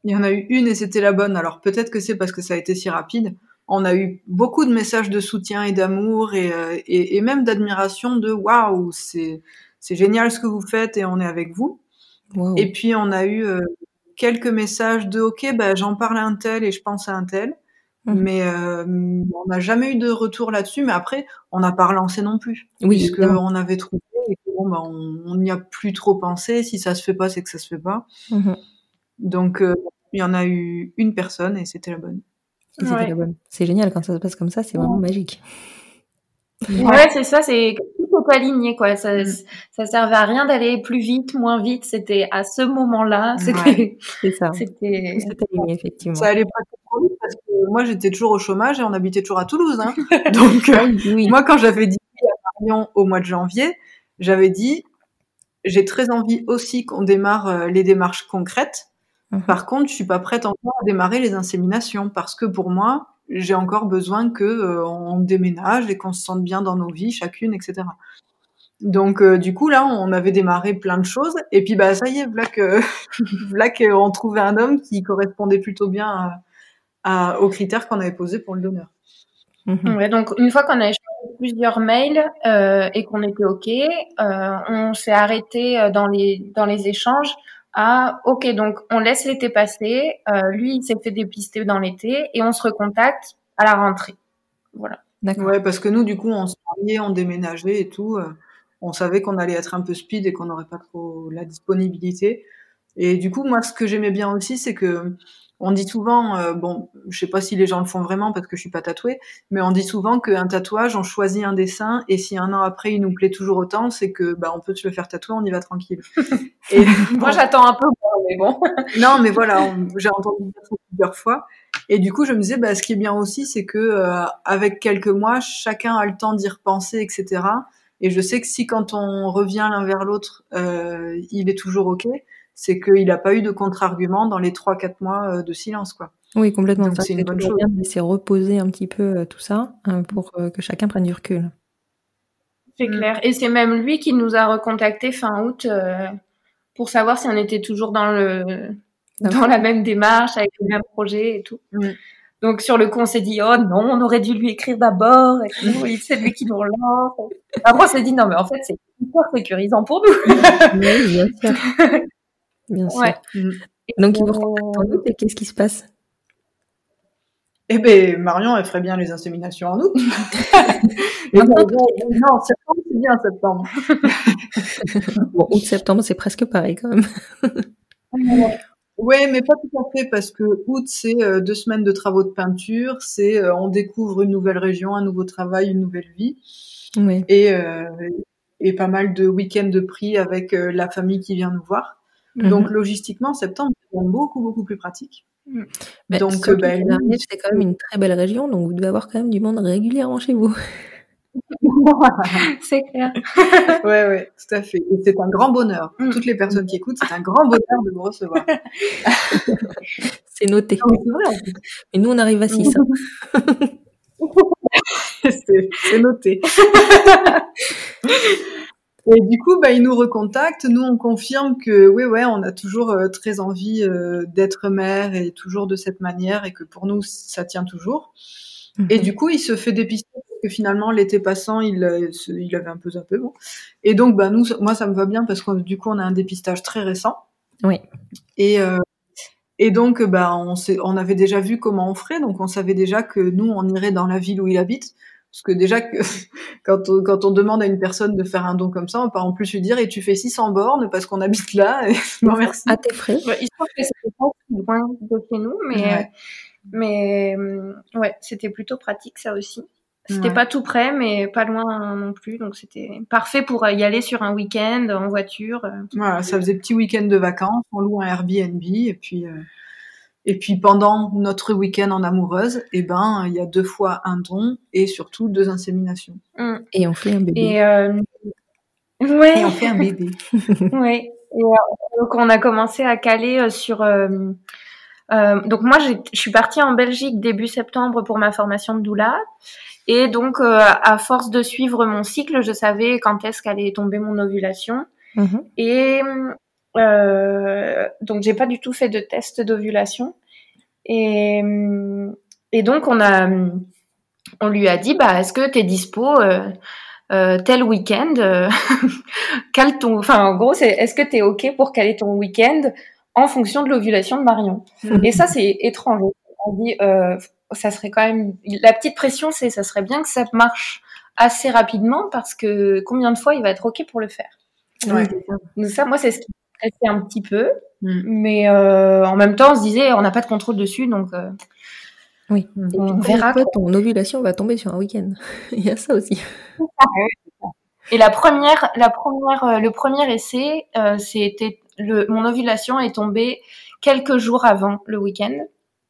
Il y en a eu une et c'était la bonne. Alors peut-être que c'est parce que ça a été si rapide. On a eu beaucoup de messages de soutien et d'amour et, euh, et, et même d'admiration de waouh, c'est c'est génial ce que vous faites et on est avec vous. Et puis on a eu euh, quelques messages de ok, bah, j'en parle à un tel et je pense à un tel. Mhm. Mais euh, on n'a jamais eu de retour là-dessus. Mais après, on n'a pas relancé non plus, oui, puisque on avait trouvé et bon, bah, on n'y a plus trop pensé. Si ça se fait pas, c'est que ça se fait pas. Mhm. Donc, euh, il y en a eu une personne et c'était la bonne. C'était la bonne. C'est génial quand ça se passe comme ça, c'est vraiment magique. Ouais, c'est ça, c'est tout aligné quoi. Ça, mm. ça servait à rien d'aller plus vite, moins vite. C'était à ce moment-là. C'était, c'est ça. C'était, aligné effectivement. Ça allait pas trop vite parce que moi j'étais toujours au chômage et on habitait toujours à Toulouse. Hein. Donc euh, moi quand j'avais dit à Marion au mois de janvier, j'avais dit j'ai très envie aussi qu'on démarre euh, les démarches concrètes. Mhm. Par contre, je suis pas prête encore à démarrer les inséminations parce que pour moi, j'ai encore besoin que euh, on déménage et qu'on se sente bien dans nos vies, chacune, etc. Donc euh, du coup là, on avait démarré plein de choses et puis bah ça y est, voilà que voilà qu'on trouvait un homme qui correspondait plutôt bien à, aux critères qu'on avait posés pour le donneur. Ouais, donc une fois qu'on a échangé plusieurs mails euh, et qu'on était ok, euh, on s'est arrêté euh, dans les dans les échanges ah, ok, donc on laisse l'été passer. Euh, lui, il s'est fait dépister dans l'été et on se recontacte à la rentrée. Voilà. D'accord. Ouais, parce que nous, du coup, on se mariait, on déménageait et tout. Euh, on savait qu'on allait être un peu speed et qu'on n'aurait pas trop la disponibilité. Et du coup, moi, ce que j'aimais bien aussi, c'est que on dit souvent, euh, bon, je sais pas si les gens le font vraiment parce que je suis pas tatouée, mais on dit souvent qu'un tatouage, on choisit un dessin et si un an après il nous plaît toujours autant, c'est que bah on peut se le faire tatouer, on y va tranquille. et moi j'attends un peu, mais bon. non, mais voilà, j'ai entendu dire ça plusieurs fois. Et du coup, je me disais, bah, ce qui est bien aussi, c'est que euh, avec quelques mois, chacun a le temps d'y repenser, etc. Et je sais que si quand on revient l'un vers l'autre, euh, il est toujours ok, c'est qu'il n'a pas eu de contre-argument dans les 3-4 mois euh, de silence. quoi. Oui, complètement. C'est une bonne chose. bien de laisser reposer un petit peu euh, tout ça hein, pour euh, que chacun prenne du recul. C'est clair. Et c'est même lui qui nous a recontacté fin août pour savoir si on était toujours dans le dans la même démarche avec le même projet et tout. Donc sur le coup, on s'est dit oh non, on aurait dû lui écrire d'abord. C'est lui qui nous relance. Après, on s'est dit non, mais en fait, c'est hyper sécurisant pour nous. oui, bien sûr. Bien sûr. Mm. Donc, ils vous recontactent en août et qu'est-ce qui se passe? Eh ben, Marion, elle ferait bien les inséminations en août. non, septembre, c'est bien septembre. bon, août, septembre, c'est presque pareil quand même. oui, mais pas tout à fait, parce que août, c'est euh, deux semaines de travaux de peinture, c'est euh, on découvre une nouvelle région, un nouveau travail, une nouvelle vie. Oui. Et, euh, et pas mal de week-ends de prix avec la famille qui vient nous voir. Donc mhm. logistiquement, septembre, c'est beaucoup beaucoup plus pratique. Mm. donc, ben, c'est quand même une très belle région, donc vous devez avoir quand même du monde régulièrement chez vous. c'est clair. ouais, ouais, tout à fait. Et c'est un grand bonheur. Pour mm. toutes les personnes qui écoutent, c'est un grand bonheur de vous recevoir. c'est noté. vrai, Et nous, on arrive à 6. c'est noté. Et du coup, bah, ils nous recontactent. Nous, on confirme que oui, ouais, on a toujours euh, très envie euh, d'être mère et toujours de cette manière et que pour nous, ça tient toujours. Mhm. Et du coup, il se fait dépister parce que finalement, l'été passant, il, euh, il avait un peu zappé. Bon. Et donc, bah, nous, moi, ça me va bien parce que du coup, on a un dépistage très récent. Oui. Et, et donc, bah, on, on avait déjà vu comment on ferait. Donc, on savait déjà que nous, on irait dans la ville où il habite parce que déjà, quand, on, quand on demande à une personne de faire un don comme ça, on peut en plus lui dire et tu fais 600 bornes parce qu'on habite là. Et... non, merci. À tes frais. Ouais, histoire que c'était pas loin de chez nous, mais, mais euh, ouais, c'était plutôt pratique ça aussi. C'était pas tout près, mais pas loin non plus. Donc c'était parfait pour y aller sur un week-end en voiture. Euh, voilà, ça faisait petit week-end de vacances. On loue un Airbnb et puis. Euh, et puis pendant notre week-end en amoureuse, eh ben il y a deux fois un don et surtout deux inséminations. Mm. Et on fait un bébé. Et, euh... ouais. et on fait un bébé. ouais. Et, euh, donc on a commencé à caler euh, sur. Euh, donc moi je suis partie en Belgique début septembre pour ma formation de doula. Et donc à force de suivre mon cycle, je savais quand est-ce qu'allait tomber mon ovulation. Mm-hmm. Et euh, donc j'ai pas du tout fait de test d'ovulation. Et, et donc on a, on lui a dit, bah est-ce que tu es dispo euh, euh, tel week-end euh, ton, enfin en gros c'est, est-ce que tu es ok pour caler ton week-end en fonction de l'ovulation de Marion? Et ça c'est étrange. On dit, ça serait quand même la petite pression, c'est ça serait bien que ça marche assez rapidement parce que combien de fois il va être ok pour le faire? Ouais. Donc ça, moi, c'est ce qui stressait un petit peu, Mm. mais euh, en même temps, on se disait, on n'a pas de contrôle dessus, donc euh, Oui. on Après, verra. toi, ton ovulation va tomber sur un week-end? Il y a ça aussi. Et la première, la première, euh, le premier essai, euh, c'était le, mon ovulation est tombée quelques jours avant le week-end.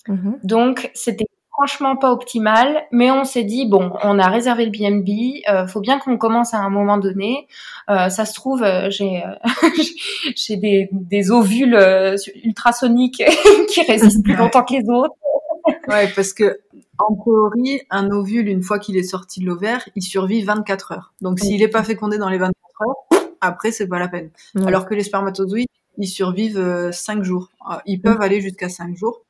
Mhm. Donc, c'était franchement pas optimal, mais on s'est dit bon, on a réservé le BNB, euh, faut bien qu'on commence à un moment donné. Euh, ça se trouve, euh, j'ai euh, j'ai des, des ovules ultrasoniques qui résistent plus longtemps que les autres. Ouais, parce que en théorie, un ovule, une fois qu'il est sorti de l'ovaire, il survit 24 heures. Donc s'il n'est pas fécondé dans les 24 heures, après c'est pas la peine. Alors que les spermatozoïdes, ils survivent euh, 5 jours. Ils peuvent aller jusqu'à 5 jours.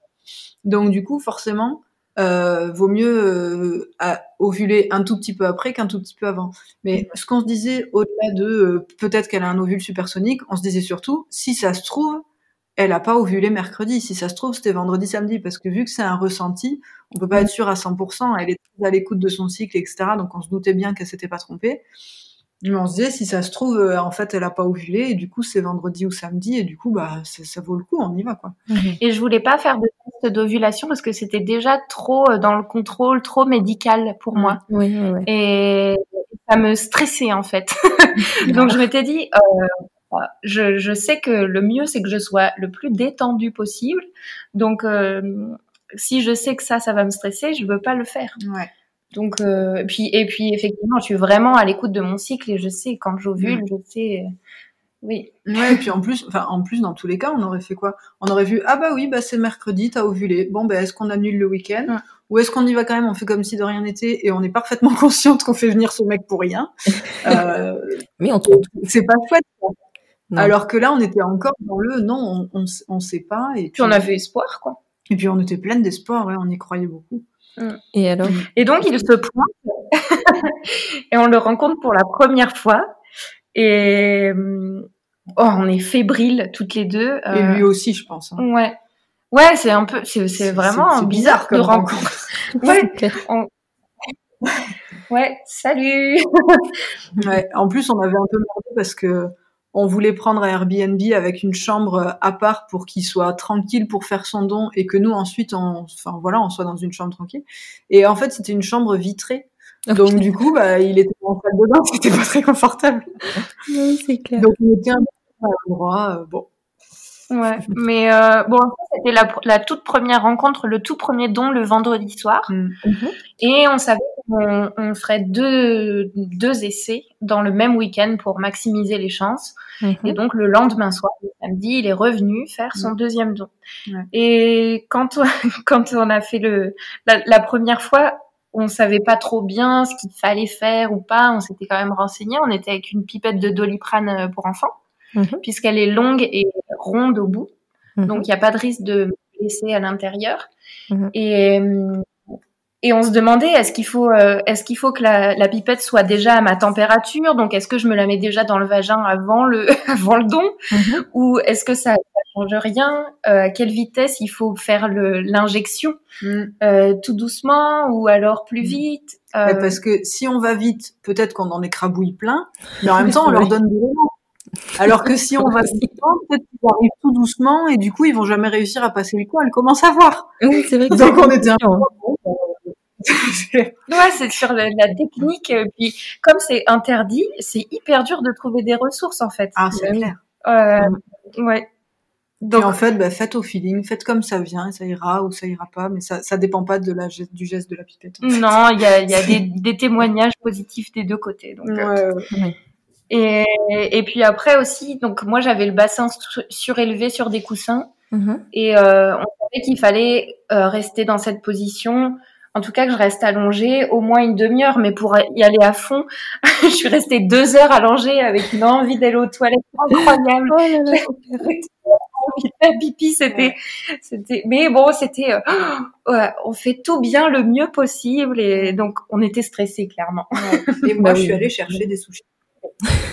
Donc du coup, forcément, euh, vaut mieux euh, à- ovuler un tout petit peu après qu'un tout petit peu avant. Mais ce qu'on se disait au-delà de euh, peut-être qu'elle a un ovule supersonique, on se disait surtout si ça se trouve, elle a pas ovulé mercredi. Si ça se trouve, c'était vendredi, samedi, parce que vu que c'est un ressenti, on peut pas être sûr à 100%. Elle est à l'écoute de son cycle, etc. Donc on se doutait bien qu'elle s'était pas trompée. Mais on se disait si ça se trouve, euh, en fait, elle a pas ovulé et du coup c'est vendredi ou samedi et du coup bah ça, ça vaut le coup, on y va quoi. Et je voulais pas faire de test d'ovulation parce que c'était déjà trop euh, dans le contrôle, trop médical pour moi. Oui, oui, oui. Et ça me stressait en fait. Donc je m'étais dit, euh, je, je sais que le mieux c'est que je sois le plus détendue possible. Donc euh, si je sais que ça, ça va me stresser, je veux pas le faire. Ouais. Donc euh, et puis et puis effectivement, je suis vraiment à l'écoute de mon cycle et je sais quand j'ovule, je sais. euh, oui. Ouais, et puis en plus, enfin en plus dans tous les cas, on aurait fait quoi? On aurait vu ah bah oui bah c'est mercredi, t'as ovulé. Bon bah est-ce qu'on annule le week-end? Ouais. ou est-ce qu'on y va quand même On fait comme si de rien n'était et on est parfaitement consciente qu'on fait venir ce mec pour rien? Euh, Mais on trouve. c'est pas chouette. Non. Alors que là, on était encore dans le non, on, on, on sait pas et Puis on avait espoir quoi. et puis on était pleine d'espoir, ouais, on y croyait beaucoup. Et alors Et donc, il se pointe et on le rencontre pour la première fois. Et euh, oh, on est fébriles toutes les deux. Et euh, lui aussi, je pense. hein. Ouais. Ouais, c'est un peu, c'est, vraiment c'est- c'est bizarre, bizarre de rencontre. Ouais, ouais, salut. Ouais. En plus, on avait un peu merdé parce que on voulait prendre un Airbnb avec une chambre à part pour qu'il soit tranquille pour faire son don et que nous ensuite, on, enfin voilà, on soit dans une chambre tranquille. Et en fait, c'était une chambre vitrée. Donc du coup, bah, il était en salle de bain, c'était pas très confortable. Oui, c'est clair. Donc on était un peu à l'endroit. euh, bon, Ouais, mais euh, bon, c'était la, toute première rencontre, le tout premier don le vendredi soir. Mm. Et on savait qu'on on ferait deux, deux essais dans le même week-end pour maximiser les chances. Mhm. Et donc le lendemain soir, le samedi, il est revenu faire son deuxième don. Et quand on, quand on a fait le la, la première fois, on savait pas trop bien ce qu'il fallait faire ou pas. On s'était quand même renseigné. On était avec une pipette de doliprane euh, pour enfants, Mhm. puisqu'elle est longue et ronde au bout. Mhm. Donc il n'y a pas de risque de blesser à l'intérieur. Mhm. Et euh, et on se demandait est-ce qu'il faut euh, est-ce qu'il faut que la, la pipette soit déjà à ma température? Donc est-ce que je me la mets déjà dans le vagin avant le avant le don? Ou est-ce que ça, ça change rien? Euh, à quelle vitesse il faut faire l'injection? Mm. Euh, tout doucement ou alors plus vite? Euh, Ouais, parce que si on va vite, peut-être qu'on en écrabouille plein, mais en même temps, on leur donne des éléments. Alors que si on va doucement, peut-être qu'ils arrivent tout doucement et du coup, ils vont jamais réussir à passer le coup. Elle commence à voir. Oui, c'est vrai que Donc, c'est on était un peu... chiant. Ouais, c'est sur la, la technique. euh, Puis comme c'est interdit, c'est hyper dur de trouver des ressources en fait. Ah, c'est clair. Euh, ouais. Donc, en fait, bah, faites au feeling, faites comme ça vient, et ça ira ou ça ira pas, mais ça, ça dépend pas de la, geste- du geste de la pipette. en fait. Non, il y a, il y a des, des témoignages positifs des deux côtés. Donc, euh, ouais. Et, et puis après aussi, donc moi j'avais le bassin su- surélevé sur des coussins Mhm. et euh, on savait qu'il fallait euh, rester dans cette position. En tout cas, que je reste allongée au moins une demi-heure, mais pour y aller à fond, je suis restée deux heures allongée avec une envie d'aller aux toilettes incroyable. Oh là là. envie de faire pipi, c'était, c'était, mais bon, c'était, euh, ouais, on fait tout bien le mieux possible et donc on était stressés clairement. Et moi, je suis allée chercher des sushis.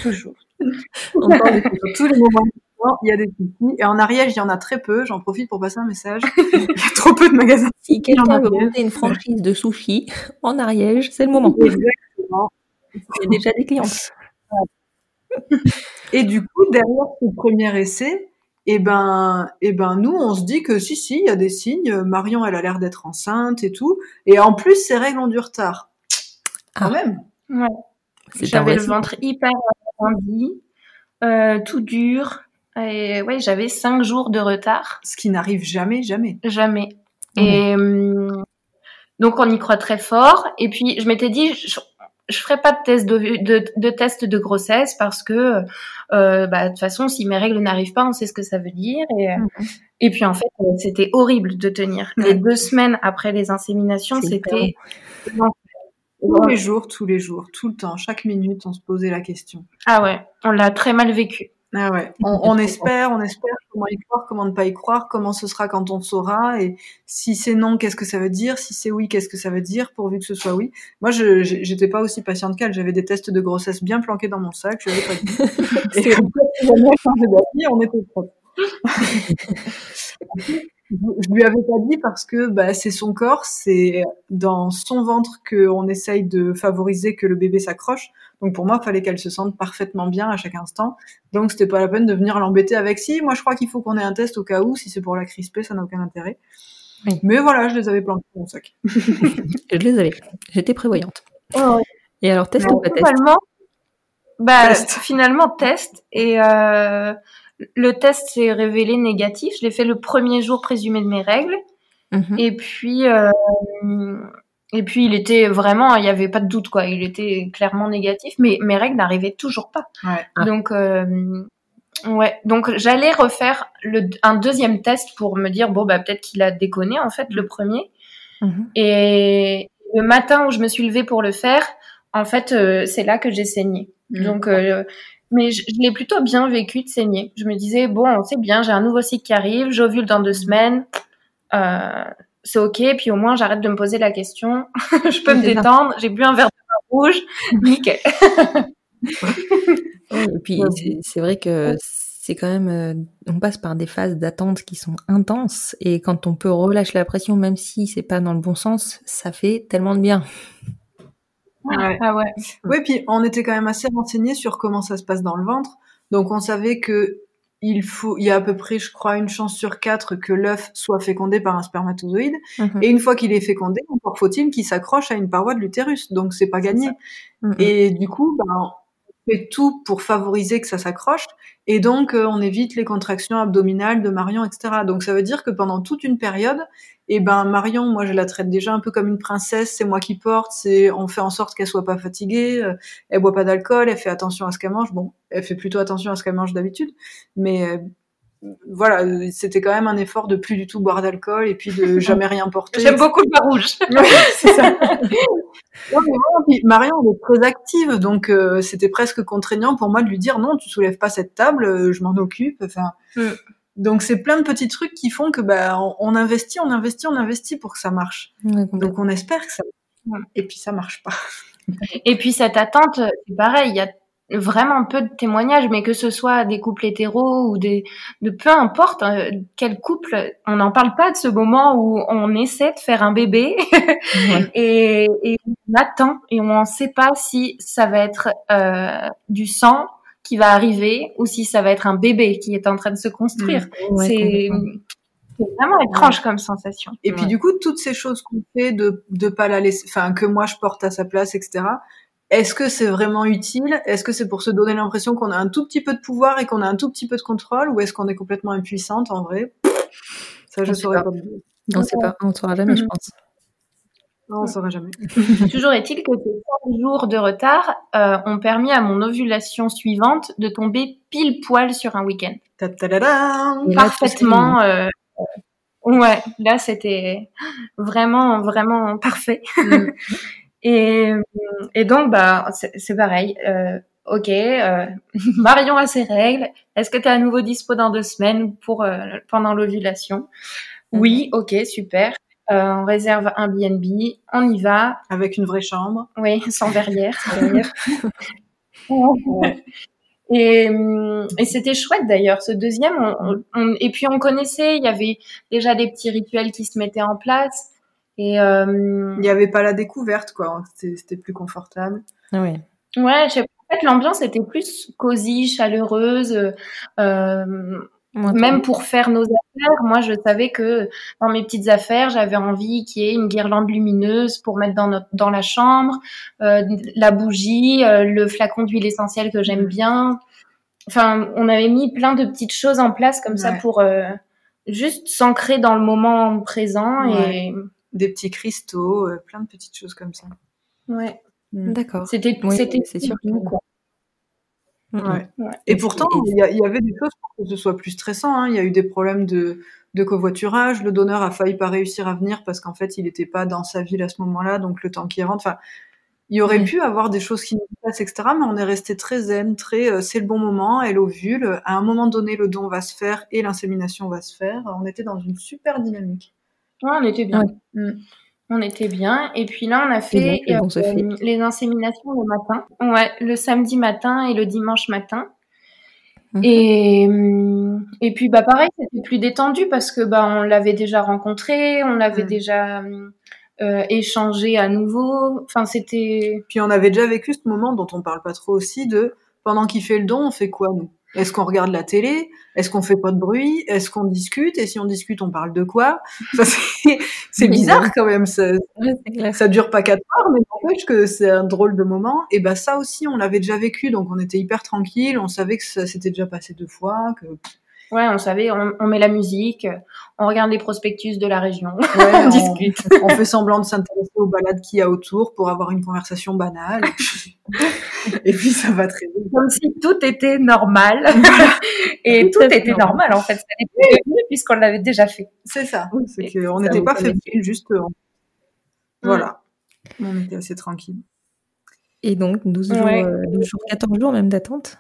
Toujours. On parle de- sur tous les moments. il y a des soucis. Et en Ariège, il y en a très peu. J'en profite pour passer un message. Il y a trop peu de magasins. Si quelqu'un veut monter une franchise de sushi en Ariège, c'est le moment. Exactement. Il y a déjà des clients. Et du coup, derrière ce premier essai, eh ben, eh ben, nous, on se dit que si, si, il y a des signes. Marion, elle a l'air d'être enceinte et tout. Et en plus, ses règles ont du retard. Quand Ah. même. Un J'avais le ventre hyper arrondi, euh, tout dur. Et ouais, j'avais cinq jours de retard. Ce qui n'arrive jamais, jamais. Jamais. Et hum, donc on y croit très fort. Et puis je m'étais dit, je, je ferai pas de test de, de, de test de grossesse parce que euh, bah, de toute façon, si mes règles n'arrivent pas, on sait ce que ça veut dire. Et, Mhm. et puis en fait, euh, c'était horrible de tenir. Les deux semaines après les inséminations, c'était Tous les jours, tous les jours, tout le temps, chaque minute, on se posait la question. ah ouais, on l'a très mal vécu. Ah ouais. On, on espère, on espère comment y croire, comment ne pas y croire, comment ce sera quand on saura, et si c'est non, qu'est-ce que ça veut dire, si c'est oui, qu'est-ce que ça veut dire, pourvu que ce soit oui. Moi, je j'étais pas aussi patiente qu'elle, j'avais des tests de grossesse bien planqués dans mon sac, je l'avais pas dit. Et d'avis, on était prêts. Je lui avais pas dit parce que bah, c'est son corps, c'est dans son ventre qu'on essaye de favoriser que le bébé s'accroche. Donc pour moi, il fallait qu'elle se sente parfaitement bien à chaque instant. Donc c'était pas la peine de venir l'embêter avec si. Moi, je crois qu'il faut qu'on ait un test au cas où. Si c'est pour la crisper, ça n'a aucun intérêt. Oui. Mais voilà, je les avais planqués dans mon sac. Je les avais. J'étais prévoyante. Oh, Et alors, test ou pas test? Finalement, bah, Test. finalement test et euh, le test s'est révélé négatif. Je l'ai fait le premier jour présumé de mes règles Mhm. et puis euh, et puis il était vraiment, il n'y avait pas de doute quoi. Il était clairement négatif, mais mes règles n'arrivaient toujours pas. Ouais. Ah. Donc euh, ouais, donc j'allais refaire le, un deuxième test pour me dire bon bah peut-être qu'il a déconné en fait le premier. Mhm. Et le matin où je me suis levée pour le faire, en fait, euh, c'est là que j'ai saigné. Mhm. Donc, euh, mais je, je l'ai plutôt bien vécu de saigner. Je me disais, bon, c'est bien, j'ai un nouveau cycle qui arrive, j'ovule dans deux semaines, euh, c'est ok, puis au moins j'arrête de me poser la question, je peux me détendre, j'ai bu un verre de vin rouge, nickel. Et puis, c'est- c'est vrai que c'est quand même, euh, on passe par des phases d'attente qui sont intenses, et quand on peut relâcher la pression, même si c'est pas dans le bon sens, ça fait tellement de bien. Ouais. Ah ouais. Oui, puis on était quand même assez renseignés sur comment ça se passe dans le ventre. Donc on savait que il faut, il y a à peu près, je crois, une chance sur quatre que l'œuf soit fécondé par un spermatozoïde. Mhm. Et une fois qu'il est fécondé, encore faut-il qu'il s'accroche à une paroi de l'utérus. Donc c'est pas gagné. Mhm. Et du coup, ben, fait tout pour favoriser que ça s'accroche. Et donc, euh, on évite les contractions abdominales de Marion, etc. Donc, ça veut dire que pendant toute une période, eh ben, Marion, moi, je la traite déjà un peu comme une princesse. C'est moi qui porte. C'est, on fait en sorte qu'elle soit pas fatiguée. euh, elle boit pas d'alcool. Elle fait attention à ce qu'elle mange. Bon, elle fait plutôt attention à ce qu'elle mange d'habitude. Mais, euh, voilà, c'était quand même un effort de plus du tout boire d'alcool et puis de jamais rien porter. J'aime beaucoup le vin rouge. Ouais, c'est ça. Non, mais vraiment, puis Marion, elle est très active, donc euh, c'était presque contraignant pour moi de lui dire non, tu soulèves pas cette table, euh, je m'en occupe. Enfin, Mm. donc c'est plein de petits trucs qui font que bah on, on investit, on investit, on investit pour que ça marche. Donc on espère que ça. Et puis ça marche pas. Et puis cette attente, c'est pareil, il y a vraiment peu de témoignages, mais que ce soit des couples hétéros ou des, de peu importe euh, quel couple, on n'en parle pas de ce moment où on essaie de faire un bébé Ouais. et, et on attend et on ne sait pas si ça va être euh, du sang qui va arriver ou si ça va être un bébé qui est en train de se construire. Ouais, c'est vraiment étrange comme sensation. Et puis du coup, toutes ces choses qu'on fait de de pas la laisser, enfin que moi je porte à sa place, etc. Est-ce que c'est vraiment utile? Est-ce que c'est pour se donner l'impression qu'on a un tout petit peu de pouvoir et qu'on a un tout petit peu de contrôle, ou est-ce qu'on est complètement impuissante en vrai? Ça, je sait saurais pas. pas. On sait pas, on ne saura jamais, je Mhm. pense. Non, on saura jamais. Toujours est-il que ces 5 jours de retard euh, ont permis à mon ovulation suivante de tomber pile poil sur un week-end. Parfaitement. euh, ouais, là c'était vraiment, vraiment parfait. Et, et donc, bah, c'est pareil. Euh, ok, euh, Marion a ses règles. Est-ce que tu es à nouveau dispo dans deux semaines pour euh, pendant l'ovulation? Oui, ok, super. Euh, on réserve un BNB, on y va. Avec une vraie chambre. Oui, sans verrière. sans verrière. Et, et c'était chouette d'ailleurs, ce deuxième. On, et puis on connaissait, il y avait déjà des petits rituels qui se mettaient en place. Et euh, il n'y avait pas la découverte, quoi. C'était plus confortable. Oui. Ouais, je sais en fait, l'ambiance était plus cosy, chaleureuse. Euh, même pour faire nos affaires, moi je savais que dans mes petites affaires, j'avais envie qu'il y ait une guirlande lumineuse pour mettre dans notre dans la chambre, euh, la bougie, euh, le flacon d'huile essentielle que j'aime mm. bien. Enfin, on avait mis plein de petites choses en place comme ça pour euh, juste s'ancrer dans le moment présent et des petits cristaux, euh, plein de petites choses comme ça. Ouais. Mm. D'accord. C'était c'était c'est sûr. Quoi. Ouais. Et pourtant, il y, avait des choses pour que ce soit plus stressant. Hein. Il y a eu des problèmes de, de covoiturage. Le donneur a failli pas réussir à venir parce qu'en fait, il n'était pas dans sa ville à ce moment-là. Donc, le temps qu'il rentre, enfin, il y aurait pu avoir des choses qui nous passent, etc. Mais on est resté très zen, très, euh, c'est le bon moment, elle ovule. À un moment donné, le don va se faire et l'insémination va se faire. On était dans une super dynamique. Ouais, on était bien. Mm. On était bien. Et puis là, on a fait, euh, les inséminations le matin. Ouais, le samedi matin et le dimanche matin. Mhm. Et, mm, et puis, bah, pareil, c'était plus détendu parce que, bah, on l'avait déjà rencontré, on l'avait déjà mm, euh, échangé à nouveau. Enfin, c'était. Puis, on avait déjà vécu ce moment dont on parle pas trop aussi de pendant qu'il fait le don, on fait quoi, nous? Est-ce qu'on regarde la télé? Est-ce qu'on fait pas de bruit? Est-ce qu'on discute? Et si on discute, on parle de quoi? C'est bizarre quand même. Ça, ça dure pas quatre heures, mais n'empêche que c'est un drôle de moment. Et ben ça aussi, on l'avait déjà vécu, donc on était hyper tranquille. On savait que ça s'était déjà passé deux fois, que Ouais, on savait, on, met la musique, on regarde les prospectus de la région, on, discute. On fait semblant de s'intéresser aux balades qu'il y a autour pour avoir une conversation banale. et puis ça va très bien. Comme si tout était normal. et tout était normal. en fait. puisqu'on l'avait déjà fait. C'est ça. C'est qu'on n'était pas fébrile, juste. Euh, voilà. On était assez tranquille. Et donc, 12 jours, 12 euh, jours 14 jours même d'attente?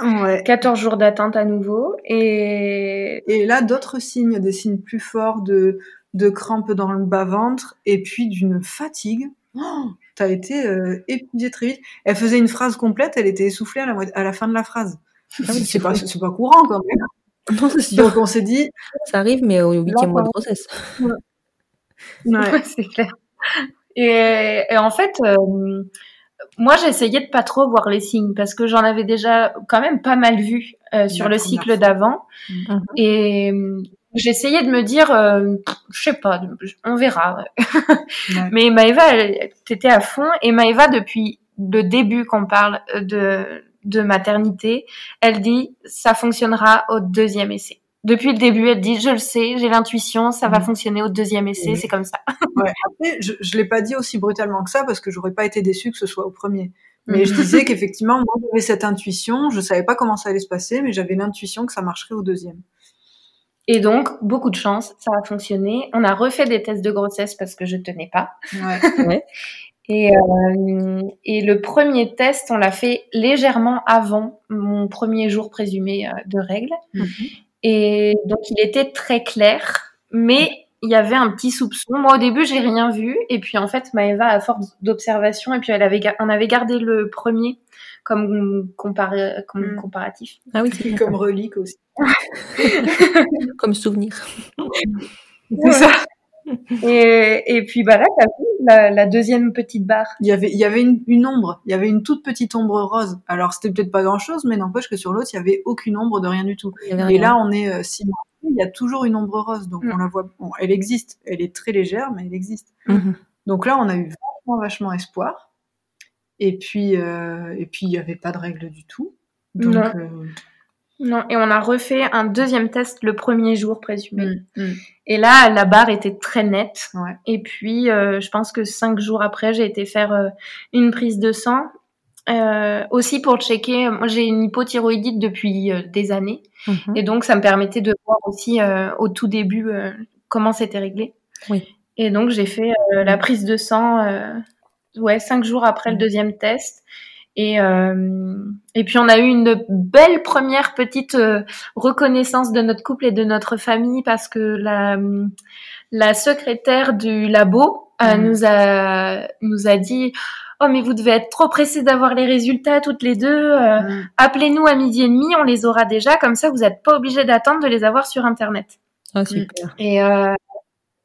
Ouais. 14 jours d'attente à nouveau. Et, et là, d'autres signes, des signes plus forts de, de crampes dans le bas-ventre et puis d'une fatigue. Oh, T'as été euh, épuisée très vite. Elle faisait une phrase complète, elle était essoufflée à la, à la fin de la phrase. Ah c'est pas, courant quand même. Non, Donc on s'est dit. Ça arrive, mais au huitième mois de grossesse. Ouais, ouais c'est clair. Et, et, en fait, euh, moi, j'essayais de pas trop voir les signes parce que j'en avais déjà quand même pas mal vu euh, sur le cycle d'avant. Mhm. Et euh, j'essayais de me dire, euh, je sais pas, on verra. Mais Maëva, t'étais à fond. Et Maëva, depuis le début qu'on parle de, de maternité, elle dit, ça fonctionnera au deuxième essai depuis le début, elle dit, je le sais, j'ai l'intuition, ça va mm. fonctionner au deuxième essai, c'est comme ça. ouais. Après, je, je l'ai pas dit aussi brutalement que ça parce que j'aurais pas été déçue que ce soit au premier. Mais je mm. disais qu'effectivement, moi, j'avais cette intuition, je savais pas comment ça allait se passer, mais j'avais l'intuition que ça marcherait au deuxième. Et donc, beaucoup de chance, ça a fonctionné. On a refait des tests de grossesse parce que je tenais pas. Ouais. ouais. Et, euh, et le premier test, on l'a fait légèrement avant mon premier jour présumé euh, de règles. Mm-hmm. Et donc, il était très clair, mais il y avait un petit soupçon. Moi, au début, j'ai rien vu. Et puis, en fait, Maëva, à force d'observation, et puis elle avait, on avait gardé le premier comme, mm. comparatif. Ah oui, c'est comme relique aussi. comme souvenir. C'est ça. Et, et, puis bah là, t'as vu la, la, deuxième petite barre. Il y avait, il y avait une, une, ombre. Il y avait une toute petite ombre rose. Alors c'était peut-être pas grand-chose, mais n'empêche que sur l'autre, il y avait aucune ombre de rien du tout. Et là, on est euh, six mois. Il y a toujours une ombre rose, donc mm. on la voit. Bon, elle existe. Elle est très légère, mais elle existe. Mm-hmm. Donc là, on a eu vachement, vachement espoir. Et puis, euh, et puis il y avait pas de règles du tout. Donc, euh, non, et on a refait un deuxième test le premier jour présumé. Mm, mm. Et là, la barre était très nette. Ouais. Et puis, euh, je pense que cinq jours après, j'ai été faire euh, une prise de sang. Euh, aussi pour checker, moi j'ai une hypothyroïdite depuis des années. Mm-hmm. Et donc, ça me permettait de voir aussi au tout début comment c'était réglé. Oui. Et donc, j'ai fait la prise de sang ouais, cinq jours après le mm. deuxième test. Et, euh, et puis on a eu une belle première petite euh, reconnaissance de notre couple et de notre famille parce que la, la secrétaire du labo euh, mm. nous a nous a dit oh mais vous devez être trop pressés d'avoir les résultats toutes les deux. euh, Mm. Appelez-nous à midi et demi, on les aura déjà. Comme ça, vous n'êtes pas obligés d'attendre de les avoir sur internet. Ah, super. Et euh,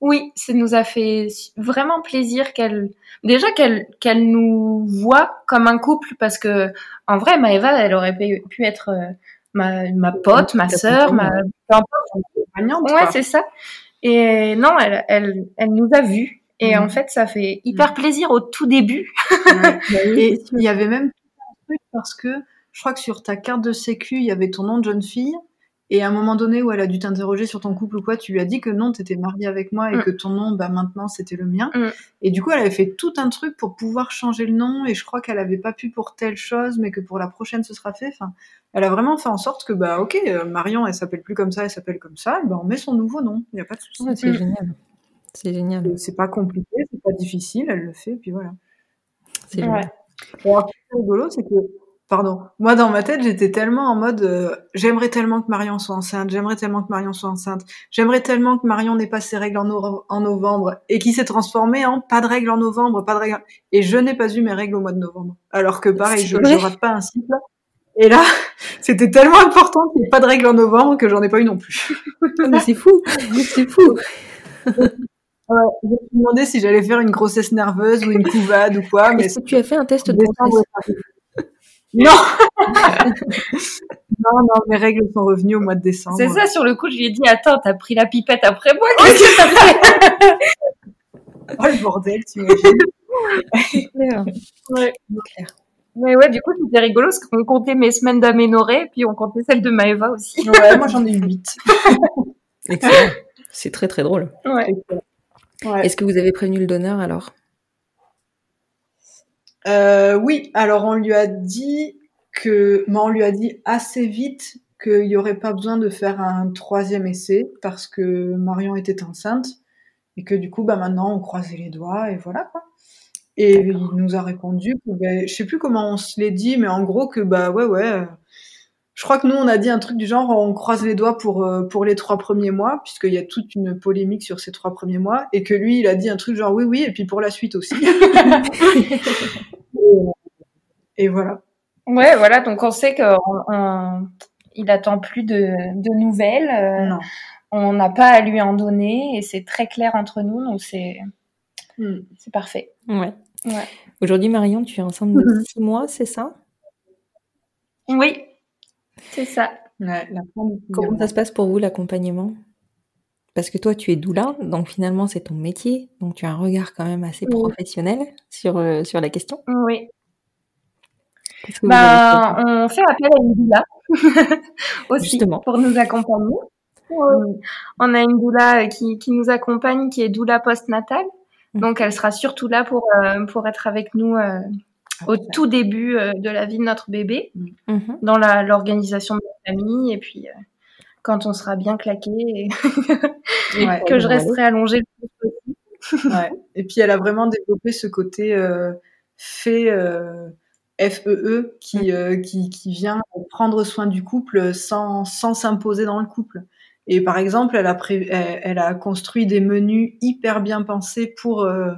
oui, ça nous a fait vraiment plaisir qu'elle, déjà qu'elle qu'elle nous voit comme un couple, parce que en vrai, Maëva, elle aurait pu, être euh, ma, ma pote, ma sœur, ma, Ouais, c'est ça. Et non, elle, elle, elle nous a vus. Et Mhm. en fait, ça fait hyper plaisir au tout début. Ouais. Et il y avait même tout un truc parce que je crois que sur ta carte de sécu, il y avait ton nom de jeune fille. Et à un moment donné où elle a dû t'interroger sur ton couple ou quoi, tu lui as dit que non, t'étais mariée avec moi et Mm. que ton nom, bah maintenant, c'était le mien. Mm. Et du coup, elle avait fait tout un truc pour pouvoir changer le nom. Et je crois qu'elle avait pas pu pour telle chose, mais que pour la prochaine, ce sera fait. Enfin, elle a vraiment fait en sorte que, bah, ok, euh, Marion, elle s'appelle plus comme ça, elle s'appelle comme ça. Bah, on met son nouveau nom. Il n'y a pas de souci. C'est Mm. génial. C'est génial. C'est pas compliqué, c'est pas difficile, elle le fait, puis voilà. C'est Ouais. génial. Et alors, ce qui est rigolo, c'est que, pardon, moi dans ma tête, j'étais tellement en mode, euh, j'aimerais tellement que Marion soit enceinte, j'aimerais tellement que Marion soit enceinte, j'aimerais tellement que Marion n'ait pas ses règles en, no- en novembre, et qui s'est transformé en pas de règles en novembre, pas de règles. Et je n'ai pas eu mes règles au mois de novembre. Alors que pareil, je, vrai rate pas un cycle. Et là, c'était tellement important qu'il n'y ait pas de règles en novembre que j'en ai pas eu non plus. Ah, mais c'est fou. c'est fou. Ouais, je me demandé si j'allais faire une grossesse nerveuse ou une couvade ou quoi, mais Est-ce que tu as fait un test de grossesse? Non Non, non, mes règles sont revenues au mois de décembre. C'est ça, sur le coup, je lui ai dit, attends, t'as pris la pipette après moi, qu'est-ce que t'as fait Oh le bordel, tu imagines ouais. Claire. Mais ouais, du coup, c'était rigolo, parce qu'on comptait mes semaines d'aménorrhée, puis on comptait celles de Maëva aussi. Ouais, moi j'en ai eu 8. Excellent. C'est très très drôle. Ouais. Ouais. Est-ce que vous avez prévenu le donneur alors? Euh, oui, alors on lui a dit que, mais on lui a dit assez vite qu'il n'y aurait pas besoin de faire un troisième essai parce que Marion était enceinte et que du coup, bah maintenant on croisait les doigts et voilà quoi. Et il nous a répondu que, ben, je sais plus comment on se l'est dit, mais en gros que bah ouais ouais. Je crois que nous on a dit un truc du genre on croise les doigts pour euh, pour les trois premiers mois puisqu'il y a toute une polémique sur ces trois premiers mois et que lui il a dit un truc genre oui oui et puis pour la suite aussi. et voilà. Ouais, voilà, donc on sait qu'il il attend plus de, de nouvelles. euh, Non. on n'a pas à lui en donner, et c'est très clair entre nous, donc c'est Hmm. c'est parfait. Ouais. Ouais. Aujourd'hui, Marion, tu es enceinte de Mhm. 6 mois, c'est ça? Oui, c'est ça. Ouais, la Comment ça se passe pour vous l'accompagnement? Parce que toi, tu es doula, donc finalement, c'est ton métier, donc tu as un regard quand même assez Oui. professionnel sur, euh, sur la question. Oui. Que Ben, on fait appel à une doula aussi Justement. pour nous accompagner. On a une doula qui, qui nous accompagne, qui est doula postnatale. Mhm. Donc, elle sera surtout là pour, euh, pour être avec nous euh, au tout début euh, de la vie de notre bébé, Mhm. dans la- l'organisation de la famille, et puis euh, quand on sera bien claqué, et Ouais, que je resterai allongée le plus possible. ouais. Et puis elle a vraiment développé ce côté euh, fait euh, FEE qui, euh, qui, qui vient prendre soin du couple sans, sans s'imposer dans le couple. Et par exemple, elle a, pré- elle, elle a construit des menus hyper bien pensés pour, euh,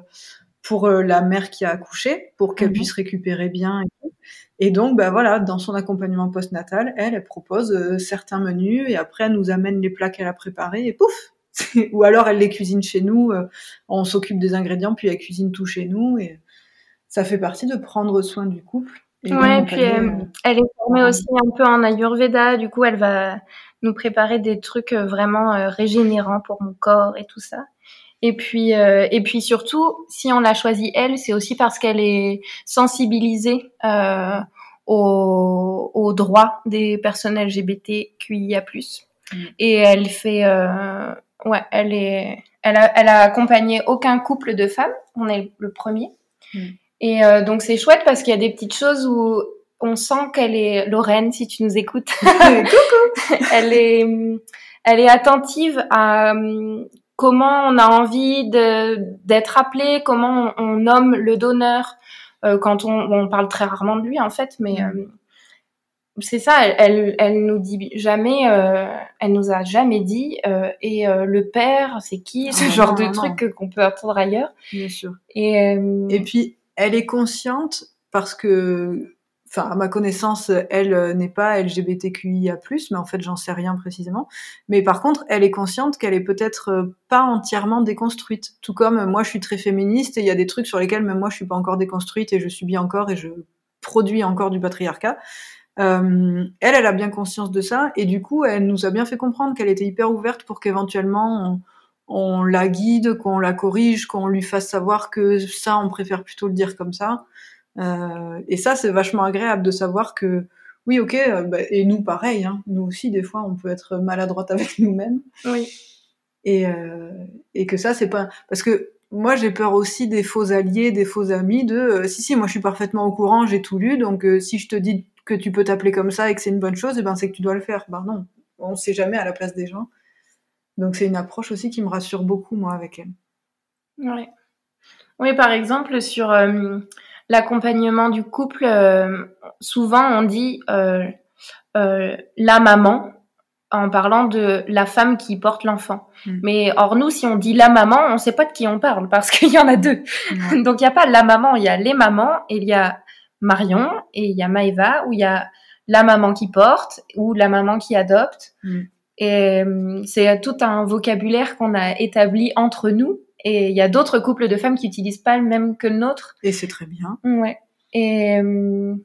pour euh, la mère qui a accouché, pour qu'elle Mhm. puisse récupérer bien. Et, tout. et donc, bah voilà, dans son accompagnement postnatal, elle, elle propose euh, certains menus et après elle nous amène les plats qu'elle a préparés et pouf Ou alors elle les cuisine chez nous, euh, on s'occupe des ingrédients puis elle cuisine tout chez nous et ça fait partie de prendre soin du couple. Et Ouais, et puis euh, euh, elle est formée aussi un peu en Ayurveda, du coup elle va nous préparer des trucs vraiment régénérants pour mon corps et tout ça. Et puis euh, et puis surtout, si on l'a choisie elle, c'est aussi parce qu'elle est sensibilisée euh, aux, aux droits des personnes LGBTQIA+. Mm. Et elle fait euh, ouais, elle est elle a elle a accompagné aucun couple de femmes, on est le premier. Mm. Et euh, donc c'est chouette parce qu'il y a des petites choses où on sent qu'elle est Lorraine, si tu nous écoutes. elle est, elle est attentive à comment on a envie d'être appelé, comment on, on nomme le donneur euh, quand on, on parle très rarement de lui en fait, mais Mm. euh, c'est ça. Elle, elle, elle nous dit jamais, euh, elle nous a jamais dit. et le père, c'est qui Ce Ah, genre non, de truc qu'on peut entendre ailleurs. bien sûr. Et, Et puis elle est consciente parce que, enfin, à ma connaissance, elle euh, n'est pas LGBTQIA+, mais en fait, j'en sais rien précisément. Mais par contre, elle est consciente qu'elle est peut-être euh, pas entièrement déconstruite. Tout comme moi, je suis très féministe et il y a des trucs sur lesquels même moi, je suis pas encore déconstruite et je subis encore et je produis encore du patriarcat. Euh, elle, elle a bien conscience de ça et du coup, elle nous a bien fait comprendre qu'elle était hyper ouverte pour qu'éventuellement on, on, la guide, qu'on la corrige, qu'on lui fasse savoir que ça, on préfère plutôt le dire comme ça. Euh, et ça, c'est vachement agréable de savoir que oui, ok, euh, bah, et nous pareil, hein, nous aussi des fois on peut être maladroite avec nous-mêmes. Oui. Et, euh, et que ça, c'est pas parce que moi j'ai peur aussi des faux alliés, des faux amis. De euh, si si, moi je suis parfaitement au courant, j'ai tout lu, donc si je te dis que tu peux t'appeler comme ça et que c'est une bonne chose, et eh ben c'est que tu dois le faire. Ben non, on sait jamais à la place des gens. Donc c'est une approche aussi qui me rassure beaucoup moi avec elle. Oui. Oui, par exemple sur l'accompagnement du couple, euh, souvent on dit euh, euh, la maman en parlant de la femme qui porte l'enfant. Mm. Mais or nous, si on dit la maman, on sait pas de qui on parle parce qu'il y en a deux. Donc il y a pas la maman, il y a les mamans et il y a Marion et il y a Maëva où il y a la maman qui porte ou la maman qui adopte. Mm. Et c'est tout un vocabulaire qu'on a établi entre nous. Et il y a d'autres couples de femmes qui utilisent pas le même que le nôtre. Et c'est très bien. Ouais. Et, euh,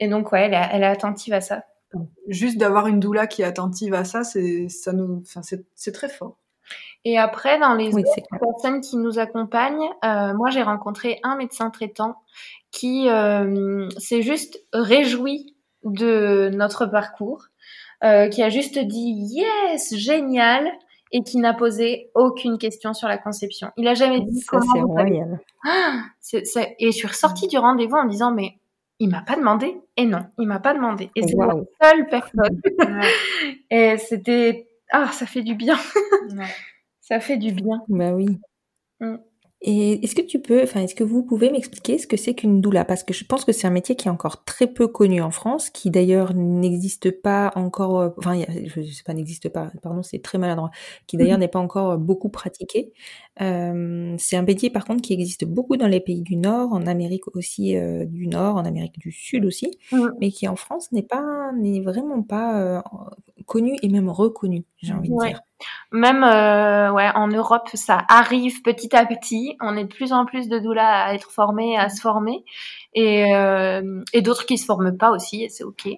et donc, ouais, elle est, elle est attentive à ça. Juste d'avoir une doula qui est attentive à ça, c'est ça nous, enfin c'est c'est très fort. Et après, dans les Oui, personnes qui nous accompagnent, euh, moi, j'ai rencontré un médecin traitant qui euh, s'est juste réjoui de notre parcours, euh, qui a juste dit yes, génial, et qui n'a posé aucune question sur la conception. Il a jamais dit Ça, comment c'est vous royal. Ah, et je suis ressortie du rendez-vous en me disant mais il m'a pas demandé. Et non il m'a pas demandé. Et c'est la seule personne. Et c'était ah ça fait du bien. Ça fait du bien. Bah oui. Mm. Et est-ce que tu peux, enfin, est-ce que vous pouvez m'expliquer ce que c'est qu'une doula? Parce que je pense que c'est un métier qui est encore très peu connu en France, qui d'ailleurs n'existe pas encore, euh, enfin, je sais pas, n'existe pas, pardon, c'est très maladroit, qui d'ailleurs n'est pas encore beaucoup pratiqué. Euh, c'est un métier par contre qui existe beaucoup dans les pays du Nord, en Amérique aussi euh, du Nord, en Amérique du Sud aussi, Mm. mais qui en France n'est pas, n'est vraiment pas euh, connu et même reconnu, j'ai envie de dire. Même euh, ouais en Europe ça arrive petit à petit on est de plus en plus de doulas à être formés à se former et euh, et d'autres qui se forment pas aussi et c'est ok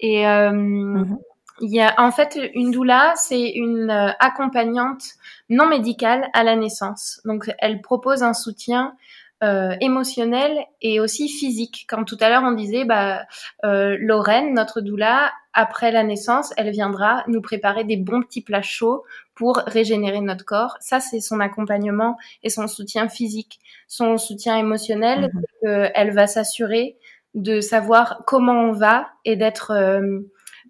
et euh, Mhm. Il y a en fait une doula, c'est une euh, accompagnante non médicale à la naissance. Donc elle propose un soutien euh, émotionnel et aussi physique. Comme tout à l'heure on disait, bah euh, Lorraine, notre doula, après la naissance, elle viendra nous préparer des bons petits plats chauds pour régénérer notre corps. Ça c'est son accompagnement et son soutien physique. Son soutien émotionnel, Mhm. que elle va s'assurer de savoir comment on va et d'être euh,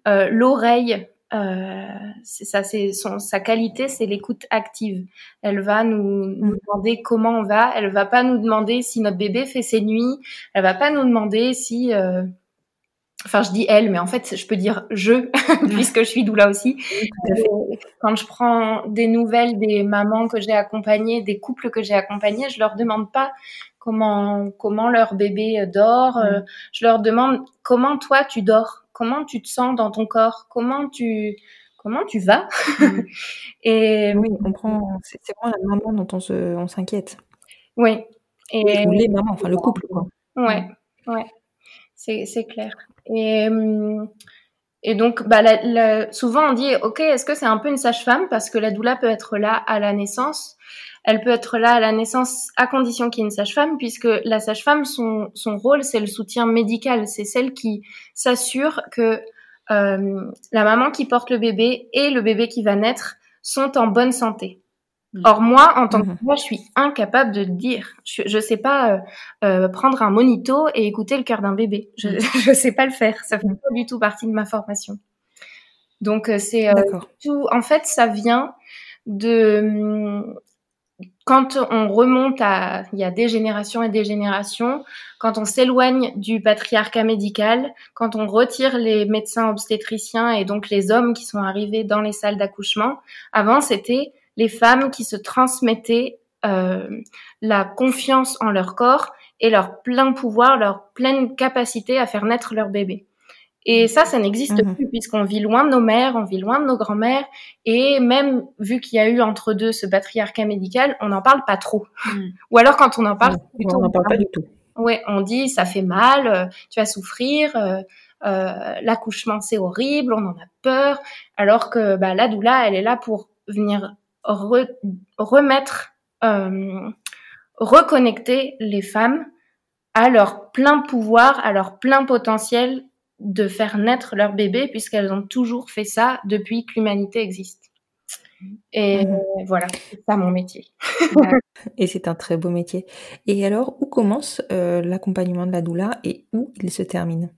euh, l'oreille, euh, c'est ça, c'est son sa qualité, c'est l'écoute active. Elle va nous, nous Mm. demander comment on va. Elle va pas nous demander si notre bébé fait ses nuits. Elle va pas nous demander si, euh, enfin je dis elle, mais en fait je peux dire je puisque je suis doula aussi. Euh, Quand je prends des nouvelles des mamans que j'ai accompagnées, des couples que j'ai accompagnés, je leur demande pas comment comment leur bébé euh, dort. euh, je leur demande comment toi tu dors, comment tu te sens dans ton corps, comment tu comment tu vas? Et Oui, on prend, c'est vraiment la maman dont on se, on s'inquiète. oui. Et Ou les mamans, enfin le couple, quoi. Ouais, ouais, c'est c'est clair. Et donc bah souvent on dit ok est-ce que c'est un peu une sage-femme? Parce que la doula peut être là à la naissance. Elle peut être là à la naissance à condition qu'il y ait une sage-femme puisque la sage-femme son son rôle c'est le soutien médical, c'est celle qui s'assure que euh, la maman qui porte le bébé et le bébé qui va naître sont en bonne santé. Mm. Or moi, en tant que Mhm. moi, je suis incapable de le dire. Je, je sais pas euh, euh, prendre un monito et écouter le cœur d'un bébé. Je, je sais pas le faire. Ça fait pas du tout partie de ma formation. Donc euh, c'est euh, tout. En fait, ça vient de hum, quand on remonte à il y a des générations et des générations, quand on s'éloigne du patriarcat médical, quand on retire les médecins obstétriciens et donc les hommes qui sont arrivés dans les salles d'accouchement, avant c'était les femmes qui se transmettaient la confiance en leur corps et leur plein pouvoir, leur pleine capacité à faire naître leur bébé. Et ça, ça n'existe Mhm. plus puisqu'on vit loin de nos mères, on vit loin de nos grands-mères, et même vu qu'il y a eu entre deux ce patriarcat médical, on n'en parle pas trop. Mm. Ou alors quand on en parle, plutôt on n'en parle pas du tout. Ouais, on dit ça fait mal, euh, tu vas souffrir, euh, euh, l'accouchement c'est horrible, on en a peur, alors que bah, la doula, elle est là pour venir re- remettre, euh, reconnecter les femmes à leur plein pouvoir, à leur plein potentiel de faire naître leur bébé, puisqu'elles ont toujours fait ça depuis que l'humanité existe. Et Mhm. voilà, c'est ça mon métier. Et c'est un très beau métier. Et alors, où commence euh, l'accompagnement de la doula et où il se termine?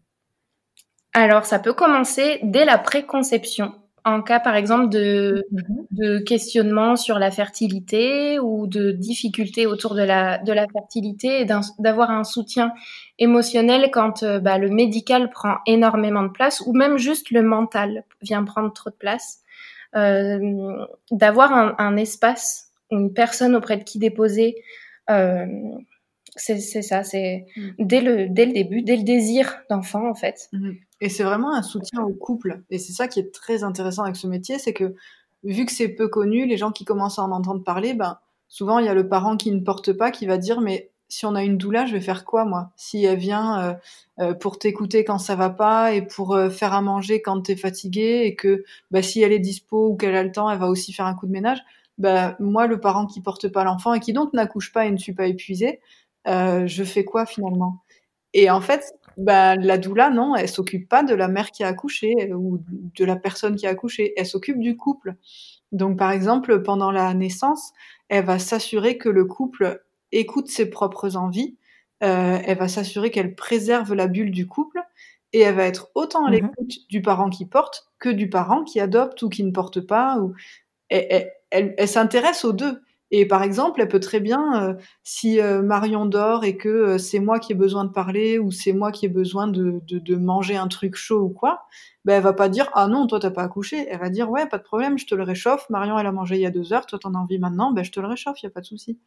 Alors, ça peut commencer dès la préconception, en cas par exemple de, de questionnement sur la fertilité ou de difficultés autour de la, de la fertilité et d'avoir un soutien émotionnel quand euh, bah, le médical prend énormément de place ou même juste le mental vient prendre trop de place. Euh, d'avoir un, un espace, une personne auprès de qui déposer, euh, c'est ça, c'est Mm. dès, le, dès le début, dès le désir d'enfant en fait. Mhm. Et c'est vraiment un soutien au couple. Et c'est ça qui est très intéressant avec ce métier, c'est que vu que c'est peu connu, les gens qui commencent à en entendre parler, ben souvent il y a le parent qui ne porte pas qui va dire mais si on a une doula, je vais faire quoi moi? Si elle vient euh, euh, pour t'écouter quand ça va pas et pour euh, faire à manger quand t'es fatigué et que bah, si elle est dispo ou qu'elle a le temps, elle va aussi faire un coup de ménage. Bah, moi, le parent qui porte pas l'enfant et qui donc n'accouche pas et ne suis pas épuisée, euh, je fais quoi finalement? Et en fait, bah, la doula, non, elle s'occupe pas de la mère qui a accouché euh, ou de la personne qui a accouché, elle s'occupe du couple. Donc, par exemple, pendant la naissance, elle va s'assurer que le couple écoute ses propres envies, euh, elle va s'assurer qu'elle préserve la bulle du couple et elle va être autant à Mhm. l'écoute du parent qui porte que du parent qui adopte ou qui ne porte pas. Ou... Elle, elle- elle- elle s'intéresse aux deux. Et par exemple, elle peut très bien, euh, si euh, Marion dort et que euh, c'est moi qui ai besoin de parler ou c'est moi qui ai besoin de, de, de manger un truc chaud ou quoi, ben elle va pas dire ah non toi t'as pas accouché. Elle va dire ouais pas de problème, je te le réchauffe. Marion elle a mangé il y a deux heures, toi t'en as envie maintenant, ben je te le réchauffe, y a pas de souci.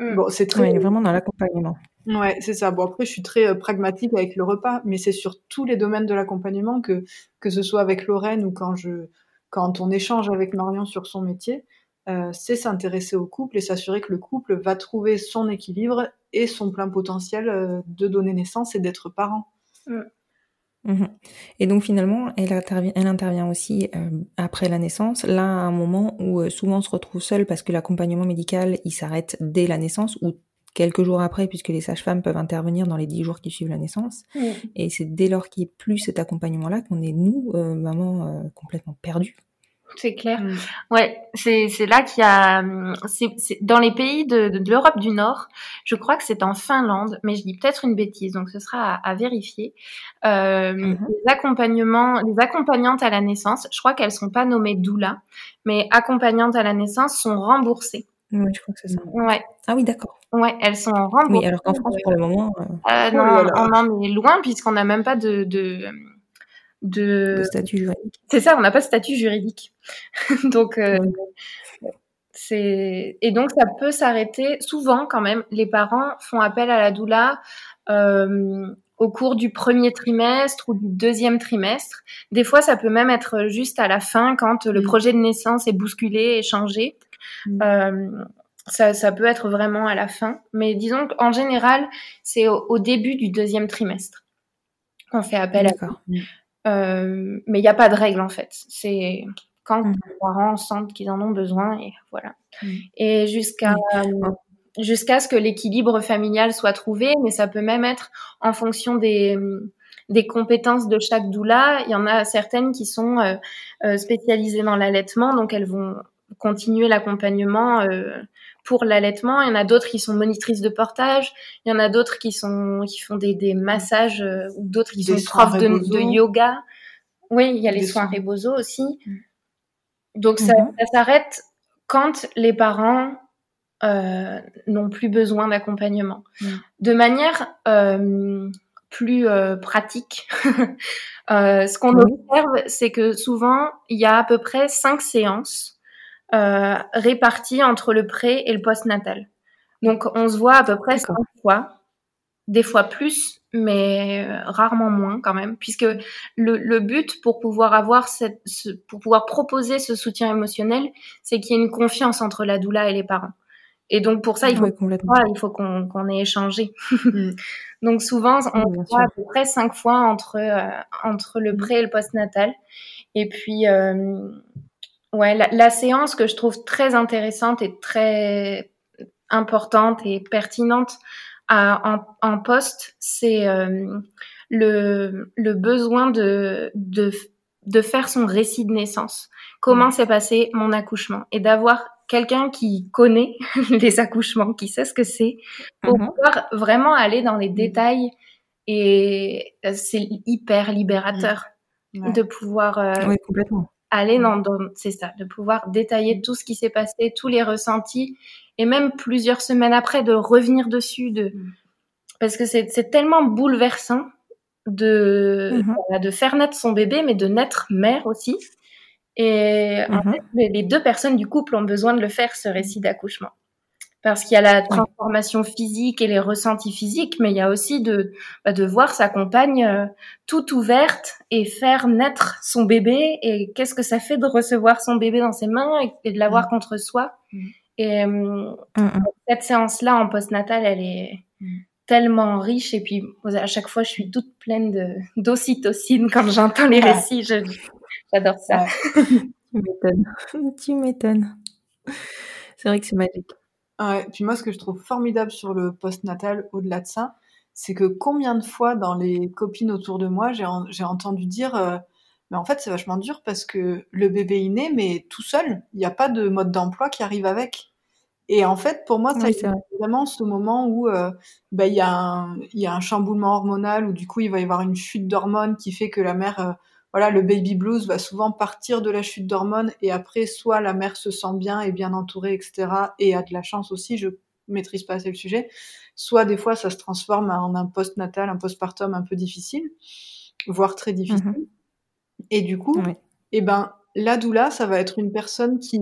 Mm. Bon c'est très Ouais, il est vraiment dans l'accompagnement. Ouais, c'est ça. Bon, après, je suis très euh, pragmatique avec le repas, mais c'est sur tous les domaines de l'accompagnement que, que ce soit avec Lorraine ou quand je, quand on échange avec Marion sur son métier, euh, c'est s'intéresser au couple et s'assurer que le couple va trouver son équilibre et son plein potentiel euh, de donner naissance et d'être parent. Mhm. Et donc finalement, elle intervient, elle intervient aussi euh, après la naissance, là à un moment où euh, souvent on se retrouve seul parce que l'accompagnement médical il s'arrête dès la naissance ou quelques jours après puisque les sages-femmes peuvent intervenir dans les dix jours qui suivent la naissance. Et c'est dès lors qu'il n'y a plus cet accompagnement-là qu'on est nous, euh, maman, euh, complètement perdus. C'est clair. Mm. Ouais, c'est c'est là qu'il y a hum, c'est c'est dans les pays de, de, de l'Europe du Nord. Je crois que c'est en Finlande, mais je dis peut-être une bêtise, donc ce sera à, à vérifier. Euh, Mhm. Les accompagnements, les accompagnantes à la naissance, je crois qu'elles sont pas nommées doula, mais accompagnantes à la naissance sont remboursées. Oui, je crois que c'est ça. Ouais, Ah oui, d'accord. ouais, elles sont remboursées. Oui, alors qu'en France, pour le moment, euh, Euh, Oh non, là là. on en est loin puisqu'on n'a même pas de de de, de statut juridique. C'est ça, on n'a pas de statut juridique. donc, euh, c'est et donc ça peut s'arrêter. Souvent, quand même, les parents font appel à la doula euh, au cours du premier trimestre ou du deuxième trimestre. Des fois, ça peut même être juste à la fin quand le Mm. projet de naissance est bousculé et changé. Mm. Euh, ça, ça peut être vraiment à la fin, mais disons qu'en général, c'est au, au début du deuxième trimestre qu'on fait appel à. Euh, mais il n'y a pas de règle en fait. C'est quand Mhm. les parents sentent qu'ils en ont besoin et voilà. Mhm. Et jusqu'à euh, jusqu'à ce que l'équilibre familial soit trouvé, mais ça peut même être en fonction des des compétences de chaque doula. Il y en a certaines qui sont euh, spécialisées dans l'allaitement, donc elles vont continuer l'accompagnement euh, pour l'allaitement. Il y en a d'autres qui sont monitrices de portage. Il y en a d'autres qui sont qui font des, des massages euh, ou d'autres qui Des sont profs de, de yoga. Oui, il y a les soins soins. Rebozo aussi. Mm. Donc ça, Mhm. ça s'arrête quand les parents euh, n'ont plus besoin d'accompagnement. Mm. De manière plus euh, pratique, euh, ce qu'on Oui. observe, c'est que souvent, il y a à peu près cinq séances euh, réparties entre le pré et le postnatal. Donc, on se voit à peu près cinq fois, des fois plus, mais euh, rarement moins quand même, puisque le, le but pour pouvoir avoir cette, ce, pour pouvoir proposer ce soutien émotionnel, c'est qu'il y ait une confiance entre la doula et les parents. Et donc pour ça, il faut, il faut qu'on ait échangé. Mm. donc souvent, on oui, voit à peu près cinq fois entre euh, entre le pré et le postnatal. Et puis, euh, ouais, la, la, séance que je trouve très intéressante et très importante et pertinente à, en, en poste, c'est euh, le, le besoin de, de, de faire son récit de naissance. Comment mmh. s'est passé mon accouchement? Et d'avoir quelqu'un qui connaît les accouchements, qui sait ce que c'est, pour mmh. pouvoir vraiment aller dans les mmh. détails. Et euh, c'est hyper libérateur ouais. de pouvoir euh, oui, complètement aller dans, dans c'est ça, de pouvoir détailler tout ce qui s'est passé, tous les ressentis, et même plusieurs semaines après de revenir dessus, de parce que c'est tellement bouleversant de mm-hmm. de faire naître son bébé, mais de naître mère aussi. Et mm-hmm. en fait, les deux personnes du couple ont besoin de le faire ce récit d'accouchement parce qu'il y a la transformation physique et les ressentis physiques, mais il y a aussi de, bah, de voir sa compagne euh, toute ouverte et faire naître son bébé. Et qu'est-ce que ça fait de recevoir son bébé dans ses mains et, de l'avoir mmh. contre soi? Mmh. Et mmh. cette séance-là en postnatal, elle est tellement riche. Et puis à chaque fois, je suis toute pleine de d'ocytocine quand j'entends les récits. J'adore ça. tu m'étonnes. tu m'étonnes. C'est vrai que c'est magique. Ouais, puis moi, ce que je trouve formidable sur le post-natal, au-delà de ça, c'est que combien de fois dans les copines autour de moi, j'ai en, entendu dire euh, Mais en fait, c'est vachement dur parce que le bébé est né, mais tout seul, il n'y a pas de mode d'emploi qui arrive avec. Et en fait, pour moi, ça oui, vraiment ce moment où euh, bah, il y, a un, y a un chamboulement hormonal, où du coup, il va y avoir une chute d'hormones qui fait que la mère euh, voilà, le baby blues va souvent partir de la chute d'hormones et après, soit la mère se sent bien et bien entourée, etc. et a de la chance aussi, je maîtrise pas assez le sujet. Soit des fois, ça se transforme en un post-natal, un postpartum un peu difficile, voire très difficile. Mmh et du coup, oui. eh ben, la doula, ça va être une personne qui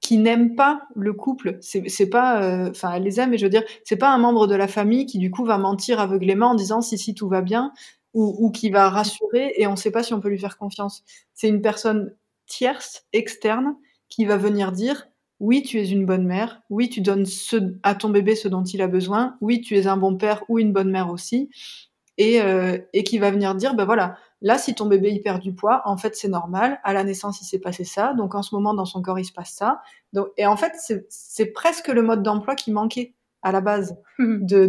qui n'aime pas le couple, c'est pas, euh, enfin, euh, elle les aime, mais je veux dire, c'est pas un membre de la famille qui du coup va mentir aveuglément en disant si si tout va bien, ou, ou qui va rassurer et on ne sait pas si on peut lui faire confiance. C'est une personne tierce, externe, qui va venir dire oui, tu es une bonne mère, oui, tu donnes ce, à ton bébé ce dont il a besoin, oui, tu es un bon père ou une bonne mère aussi, et, euh, et qui va venir dire, ben voilà, là, si ton bébé il perd du poids, en fait, c'est normal, à la naissance, il s'est passé ça, donc en ce moment, dans son corps, il se passe ça. Donc, et en fait, c'est presque le mode d'emploi qui manquait à la base, de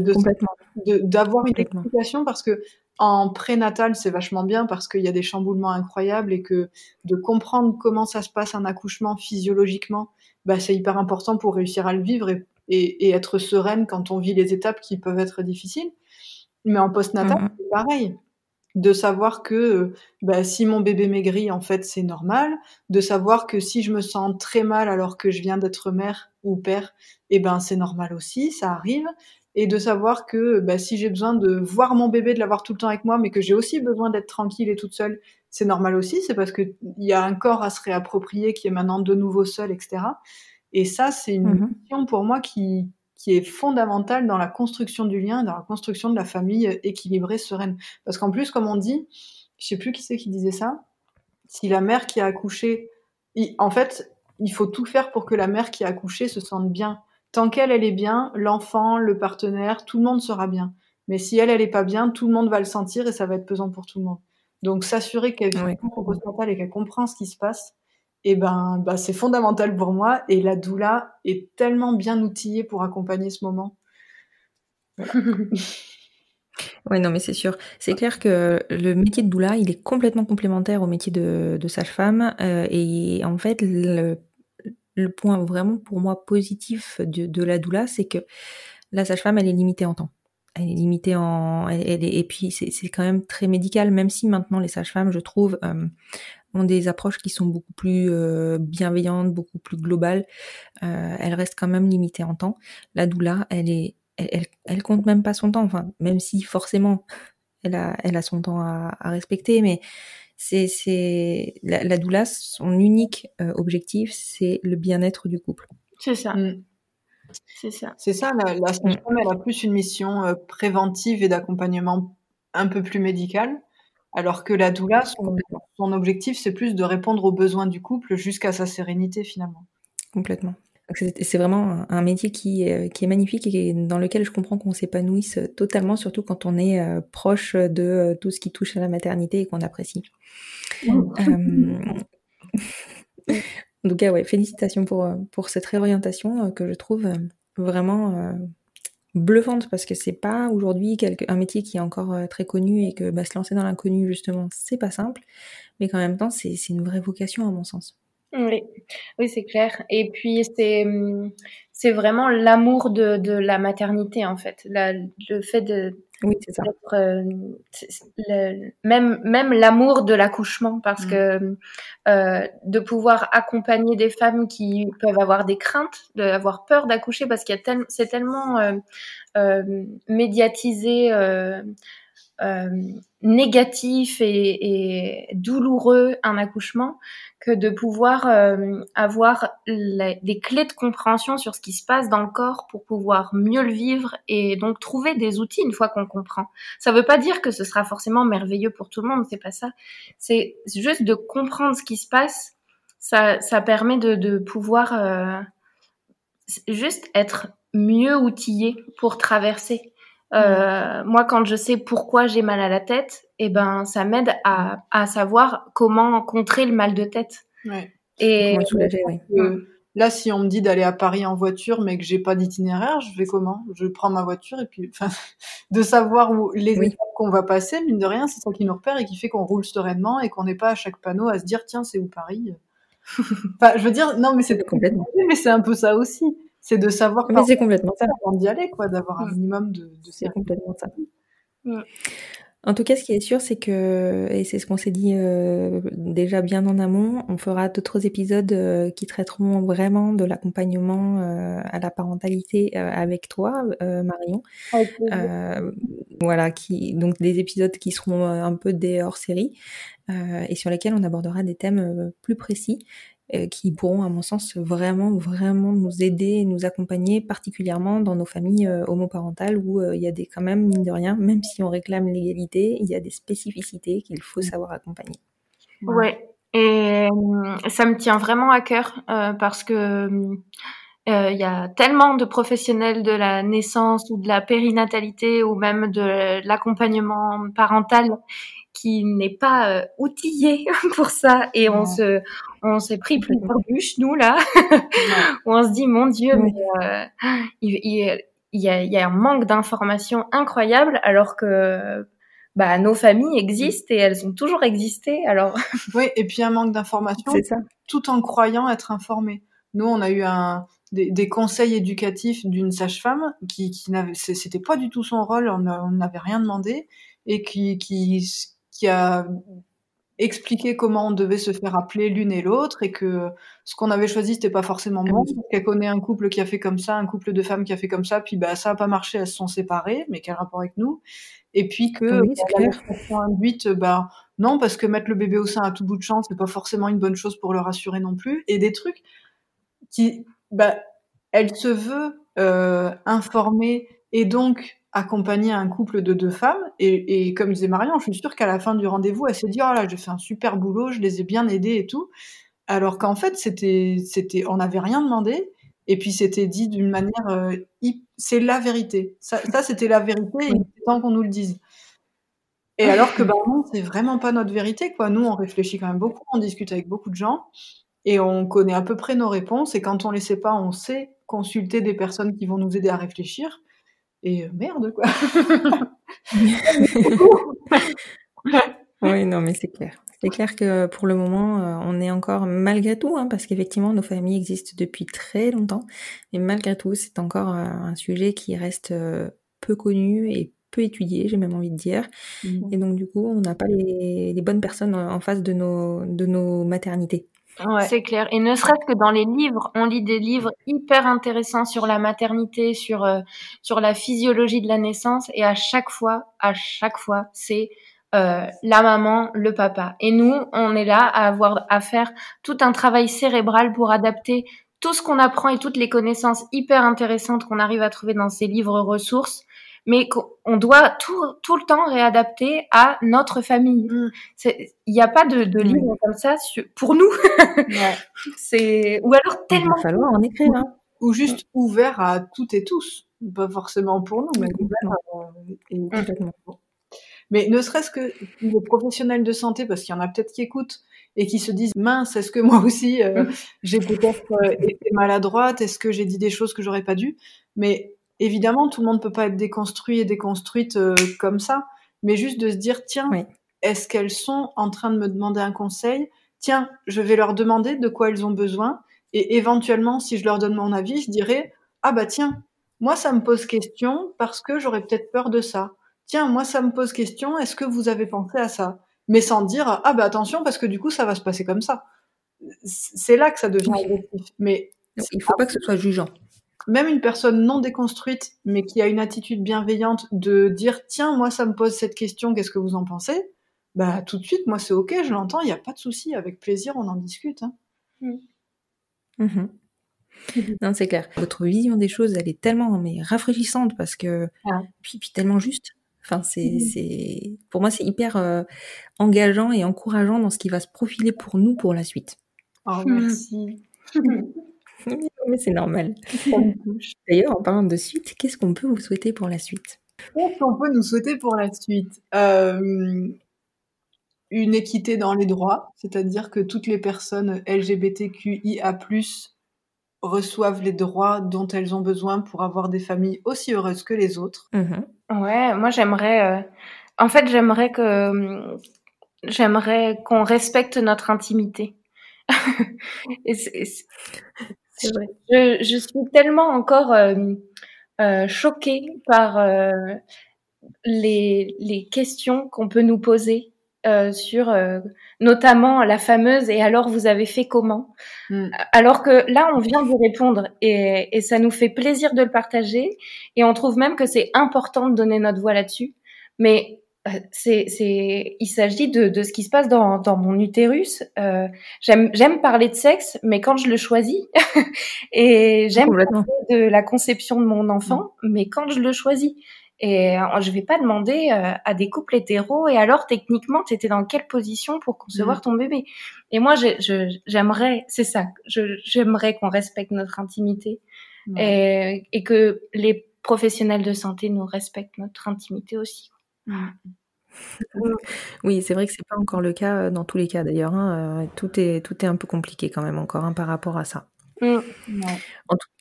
d'avoir une explication, parce que en prénatal, c'est vachement bien parce qu'il y a des chamboulements incroyables et que de comprendre comment ça se passe un accouchement physiologiquement, bah, c'est hyper important pour réussir à le vivre et, et, et, être sereine quand on vit les étapes qui peuvent être difficiles. Mais en postnatal, mmh. c'est pareil. De savoir que bah, si mon bébé maigrit, en fait, c'est normal. De savoir que si je me sens très mal alors que je viens d'être mère ou père, eh ben c'est normal aussi, ça arrive et de savoir que bah, si j'ai besoin de voir mon bébé, de l'avoir tout le temps avec moi, mais que j'ai aussi besoin d'être tranquille et toute seule, c'est normal aussi, c'est parce qu'il y a un corps à se réapproprier qui est maintenant de nouveau seul, etc. Et ça, c'est une mmh mission pour moi qui, qui est fondamentale dans la construction du lien, dans la construction de la famille équilibrée, sereine. Parce qu'en plus, comme on dit, je sais plus qui c'est qui disait ça, si la mère qui a accouché, il, en fait, il faut tout faire pour que la mère qui a accouché se sente bien tant qu'elle, elle est bien, l'enfant, le partenaire, tout le monde sera bien. Mais si elle, elle est pas bien, tout le monde va le sentir et ça va être pesant pour tout le monde. Donc s'assurer qu'elle vit oui. mental et qu'elle comprend ce qui se passe, et eh ben, bah, c'est fondamental pour moi. Et la doula est tellement bien outillée pour accompagner ce moment. Voilà. Oui, non, mais c'est sûr. C'est clair que le métier de doula, il est complètement complémentaire au métier de, de sage-femme. Euh, et en fait, le le point vraiment pour moi positif de, la doula, c'est que la sage-femme, elle est limitée en temps. Elle est limitée en, elle, est, et puis c'est quand même très médical, même si maintenant les sages-femmes, je trouve, euh, ont des approches qui sont beaucoup plus euh, bienveillantes, beaucoup plus globales. Euh, elle reste quand même limitée en temps. La doula, elle est, elle, elle, elle, compte même pas son temps. Enfin, même si forcément, elle a, elle a son temps à, à respecter, mais c'est c'est la, la, doula son unique euh, objectif c'est le bien-être du couple c'est ça mmh. C'est ça. C'est ça, la, la sage-femme, elle a plus une mission euh, préventive et d'accompagnement un peu plus médical, alors que la doula, son, son objectif, c'est plus de répondre aux besoins du couple jusqu'à sa sérénité finalement. Complètement. C'est vraiment un métier qui, euh, qui, est magnifique et dans lequel je comprends qu'on s'épanouisse totalement, surtout quand on est euh, proche de tout ce qui touche à la maternité et qu'on apprécie. Euh, en tout cas, ouais, félicitations pour, pour cette réorientation que je trouve vraiment bluffante parce que c'est pas aujourd'hui un métier qui est encore très connu et que bah, se lancer dans l'inconnu justement c'est pas simple mais qu'en même temps c'est une vraie vocation à mon sens. Oui, oui, c'est clair. Et puis c'est hum, c'est vraiment l'amour de, de la maternité en fait, la, le fait de oui, c'est ça. Euh, le, même même l'amour de l'accouchement parce mmh. que euh, de pouvoir accompagner des femmes qui peuvent avoir des craintes, d'avoir peur d'accoucher parce qu'il y a tel, c'est tellement euh médiatisé. Euh, négatif et, douloureux un accouchement que de pouvoir euh, avoir des clés de compréhension sur ce qui se passe dans le corps pour pouvoir mieux le vivre et donc trouver des outils une fois qu'on comprend. Ça veut pas dire que ce sera forcément merveilleux pour tout le monde, c'est pas ça. C'est juste de comprendre ce qui se passe. Ça, ça permet de, de pouvoir euh, juste être mieux outillé pour traverser euh, moi, quand je sais pourquoi j'ai mal à la tête, eh ben, ça m'aide à, à, savoir comment contrer le mal de tête. Ouais. Et là, si on me dit d'aller à Paris en voiture, mais que j'ai pas d'itinéraire, je vais comment? Je prends ma voiture et puis, enfin, de savoir où les étapes qu'on va passer, mine de rien, c'est ça qui nous repère et qui fait qu'on roule sereinement et qu'on n'est pas à chaque panneau à se dire tiens, c'est où Paris? Enfin, je veux dire, non, mais c'est complètement. Mais c'est un peu ça aussi c'est de savoir mais c'est complètement ça. avant d'y aller quoi d'avoir un minimum de, de c'est complètement ça. En tout cas, ce qui est sûr, c'est que, et c'est ce qu'on s'est dit euh, déjà bien en amont, on fera d'autres épisodes euh, qui traiteront vraiment de l'accompagnement euh, à la parentalité euh, avec toi, euh, Marion. voilà, qui donc des épisodes qui seront un peu des hors-série et sur lesquels on abordera des thèmes plus précis. Euh, qui pourront, à mon sens, vraiment, vraiment nous aider et nous accompagner, particulièrement dans nos familles euh, homoparentales où euh, il y a des, quand même, mine de rien, même si on réclame l'égalité, il y a des spécificités qu'il faut mmh. savoir accompagner. Ouais, et ça me tient vraiment à cœur parce que il y a tellement de professionnels de la naissance ou de la périnatalité ou même de l'accompagnement parental qui n'est pas euh, outillé pour ça et on se on s'est pris plusieurs bûches nous là. Où on se dit mon dieu mais euh, il, il, il, y a, il y a un manque d'informations incroyable alors que bah, nos familles existent et elles ont toujours existé alors. Oui et puis un manque d'informations tout en croyant être informé nous on a eu un des, des conseils éducatifs d'une sage-femme qui, qui n'avait c'était pas du tout son rôle on n'avait rien demandé et qui, qui qui a expliqué comment on devait se faire appeler l'une et l'autre et que ce qu'on avait choisi c'était pas forcément bon qu'elle connaît un couple qui a fait comme ça un couple de femmes qui a fait comme ça puis bah ça a pas marché elles se sont séparées mais quel rapport avec nous? Et puis que oui, la induite bah non parce que mettre le bébé au sein à tout bout de champ c'est pas forcément une bonne chose pour le rassurer non plus. Et des trucs qui bah elle se veut euh, informer et donc accompagner un couple de deux femmes. Et, comme disait Marion, je suis sûre qu'à la fin du rendez-vous, elle s'est dit, oh là, j'ai fait un super boulot, je les ai bien aidés et tout. Alors qu'en fait, c'était, c'était, on n'avait rien demandé. Et puis c'était dit d'une manière, euh, c'est la vérité. Ça, ça c'était la vérité. Et il temps qu'on nous le dise. Et alors que bah non, c'est vraiment pas notre vérité quoi. Nous, on réfléchit quand même beaucoup, on discute avec beaucoup de gens et on connaît à peu près nos réponses. Et quand on les sait pas, on sait consulter des personnes qui vont nous aider à réfléchir. Et euh, merde, quoi. oui, non, mais c'est clair. C'est clair que pour le moment, euh, on est encore, malgré tout, hein, parce qu'effectivement, nos familles existent depuis très longtemps, mais malgré tout, c'est encore euh, un sujet qui reste peu connu et peu étudié, j'ai même envie de dire. Mmh. Et donc, du coup, on n'a pas les, les, bonnes personnes en face de nos, de nos maternités. C'est clair. Et ne serait-ce que dans les livres, on lit des livres hyper intéressants sur la maternité, sur euh, sur la physiologie de la naissance, et à chaque fois, à chaque fois, c'est euh, la maman, le papa. Et nous, on est là à avoir à faire tout un travail cérébral pour adapter tout ce qu'on apprend et toutes les connaissances hyper intéressantes qu'on arrive à trouver dans ces livres ressources, mais qu'on doit tout, tout le temps réadapter à notre famille. Mm. Il n'y a pas de, de livre comme ça pour nous. C'est ou alors tellement. Il va falloir en écrire. Hein. Ou juste ouvert à toutes et tous, pas forcément pour nous, mais complètement. Mais ne serait-ce que les professionnels de santé, parce qu'il y en a peut-être qui écoutent et qui se disent mince, est-ce que moi aussi euh, j'ai peut-être euh, été maladroite, est-ce que j'ai dit des choses que j'aurais pas dû? Mais évidemment, tout le monde peut pas être déconstruit et déconstruite euh, comme ça, mais juste de se dire tiens, est-ce qu'elles sont en train de me demander un conseil? Tiens, je vais leur demander de quoi elles ont besoin et éventuellement, si je leur donne mon avis, je dirais ah bah tiens, moi ça me pose question parce que j'aurais peut-être peur de ça. Tiens, moi ça me pose question, est-ce que vous avez pensé à ça? Mais sans dire ah bah attention parce que du coup ça va se passer comme ça. C'est là que ça devient agressif. Mais il faut pas que ce soit jugeant même une personne non déconstruite, mais qui a une attitude bienveillante de dire tiens, moi ça me pose cette question, qu'est-ce que vous en pensez? Bah tout de suite, moi c'est ok, je l'entends, il n'y a pas de souci, avec plaisir, on en discute. Hein. Mm. Mm-hmm. Non, c'est clair. Votre vision des choses, elle est tellement mais rafraîchissante parce que ah. puis, puis, tellement juste. Enfin, c'est, c'est pour moi c'est hyper euh, engageant et encourageant dans ce qui va se profiler pour nous pour la suite. Oh merci. Mais c'est normal. D'ailleurs, en parlant de suite, qu'est-ce qu'on peut vous souhaiter pour la suite? Qu'est-ce qu'on peut nous souhaiter pour la suite? Euh, Une équité dans les droits, c'est-à-dire que toutes les personnes LGBTQIA+, reçoivent les droits dont elles ont besoin pour avoir des familles aussi heureuses que les autres. Mm-hmm. Ouais, moi j'aimerais... Euh, en fait, j'aimerais que... J'aimerais qu'on respecte notre intimité. et je, je, suis tellement encore euh, euh, choquée par euh, les, les, questions qu'on peut nous poser euh, sur euh, notamment la fameuse et alors vous avez fait comment? Mm. Alors que là on vient vous répondre et, et ça nous fait plaisir de le partager et on trouve même que c'est important de donner notre voix là-dessus. Mais c'est, c'est, il s'agit de, de, ce qui se passe dans, dans mon utérus. Euh, j'aime, j'aime parler de sexe, mais quand je le choisis, et j'aime parler de la conception de mon enfant, mm. mais quand je le choisis. Et euh, je vais pas demander euh, à des couples hétéros. Et alors, techniquement, tu étais dans quelle position pour concevoir mm. ton bébé? Et moi, je, j'aimerais, c'est ça, je, j'aimerais qu'on respecte notre intimité et, et que les professionnels de santé nous respectent notre intimité aussi. Mmh. Oui, c'est vrai que c'est pas encore le cas euh, dans tous les cas d'ailleurs. Hein, euh, tout est tout est un peu compliqué quand même encore hein, par rapport à ça. Mmh.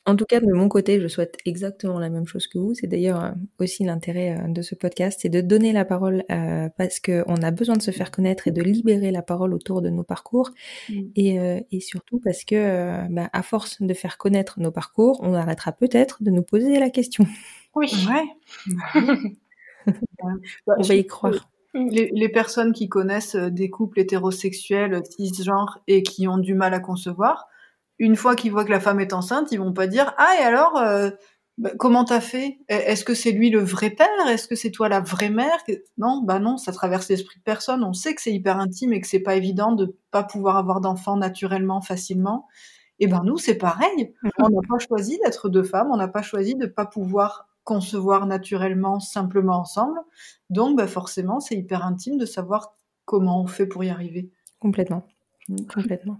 En, tout cas, de mon côté, je souhaite exactement la même chose que vous. C'est d'ailleurs euh, aussi l'intérêt de ce podcast, c'est de donner la parole parce qu'on a besoin de se faire connaître et de libérer la parole autour de nos parcours, mmh. et, et, surtout parce que, bah, à force de faire connaître nos parcours, on arrêtera peut-être de nous poser la question. Oui. Ouais. On va y croire. Les, personnes qui connaissent euh, des couples hétérosexuels, cisgenres et qui ont du mal à concevoir, une fois qu'ils voient que la femme est enceinte, ils vont pas dire ah et alors euh, bah, comment t'as fait? Est-ce que c'est lui le vrai père? Est-ce que c'est toi la vraie mère? Non, bah non, ça traverse l'esprit de personne. On sait que c'est hyper intime et que c'est pas évident de pas pouvoir avoir d'enfants naturellement facilement. Et ben nous c'est pareil. Mm-hmm. On n'a pas choisi d'être deux femmes, on n'a pas choisi de pas pouvoir concevoir naturellement, simplement ensemble. Donc, bah forcément, c'est hyper intime de savoir comment on fait pour y arriver. Complètement. Complètement.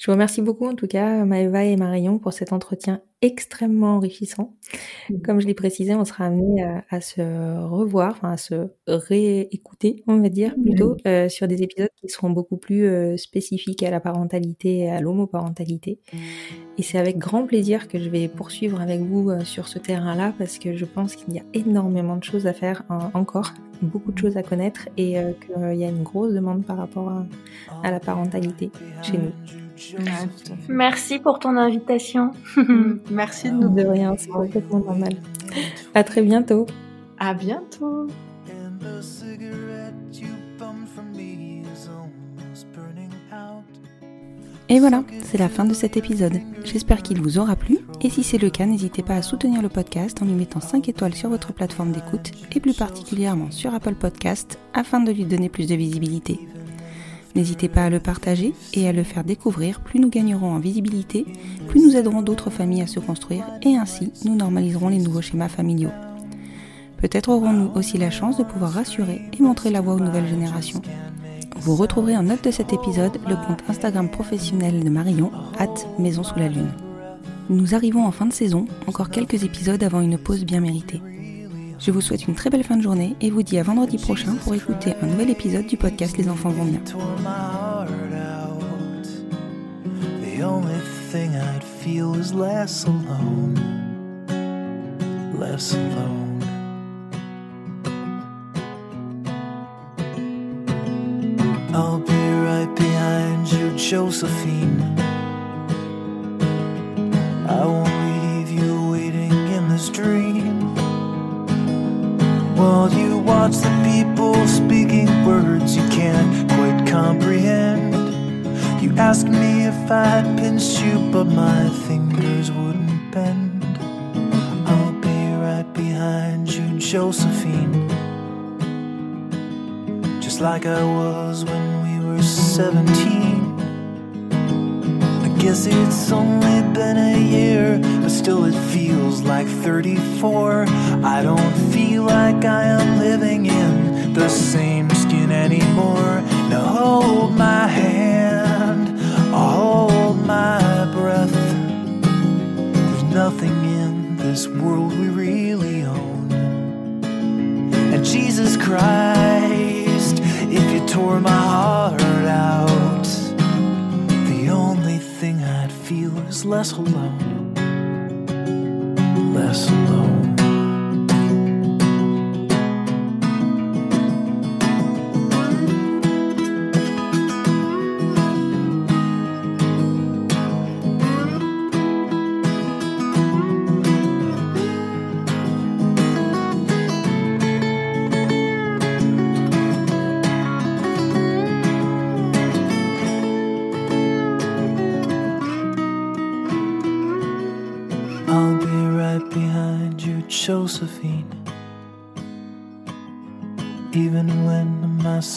Je vous remercie beaucoup en tout cas, Maëva et Marion, pour cet entretien extrêmement enrichissant. Mmh. Comme je l'ai précisé, on sera amené à, se revoir, enfin à se réécouter, on va dire plutôt, euh, sur des épisodes qui seront beaucoup plus euh, spécifiques à la parentalité et à l'homoparentalité. Et c'est avec grand plaisir que je vais poursuivre avec vous euh, sur ce terrain-là parce que je pense qu'il y a énormément de choses à faire encore, beaucoup de choses à connaître et qu'il y a une grosse demande par rapport à la parentalité chez nous. Merci pour ton invitation. Merci de nous. De rien, c'est complètement normal. À très bientôt. À bientôt. Et voilà, c'est la fin de cet épisode. J'espère qu'il vous aura plu et si c'est le cas, n'hésitez pas à soutenir le podcast en lui mettant 5 étoiles sur votre plateforme d'écoute et plus particulièrement sur Apple Podcast afin de lui donner plus de visibilité. N'hésitez pas à le partager et à le faire découvrir, plus nous gagnerons en visibilité, plus nous aiderons d'autres familles à se construire et ainsi nous normaliserons les nouveaux schémas familiaux. Peut-être aurons-nous aussi la chance de pouvoir rassurer et montrer la voie aux nouvelles générations. Vous retrouverez en note de cet épisode le compte Instagram professionnel de Marion, hâte Maison sous la Lune. Nous arrivons en fin de saison, encore quelques épisodes avant une pause bien méritée. Je vous souhaite une très belle fin de journée et vous dis à vendredi prochain pour écouter un nouvel épisode du podcast Les enfants vont bien. I'll be right behind you, Josephine. I won't leave you waiting in this dream. While you watch the people speaking words you can't quite comprehend. You ask me if I'd pinch you, but my fingers wouldn't bend. I'll be right behind you, Josephine. Just like I was when we were 17. I guess it's only been a year, but still it feels like 34. I don't like I am living in the same skin anymore. Now hold my hand, hold my breath. There's nothing in this world we really own. And Jesus Christ, if you tore my heart out, the only thing I'd feel is less alone. Less alone.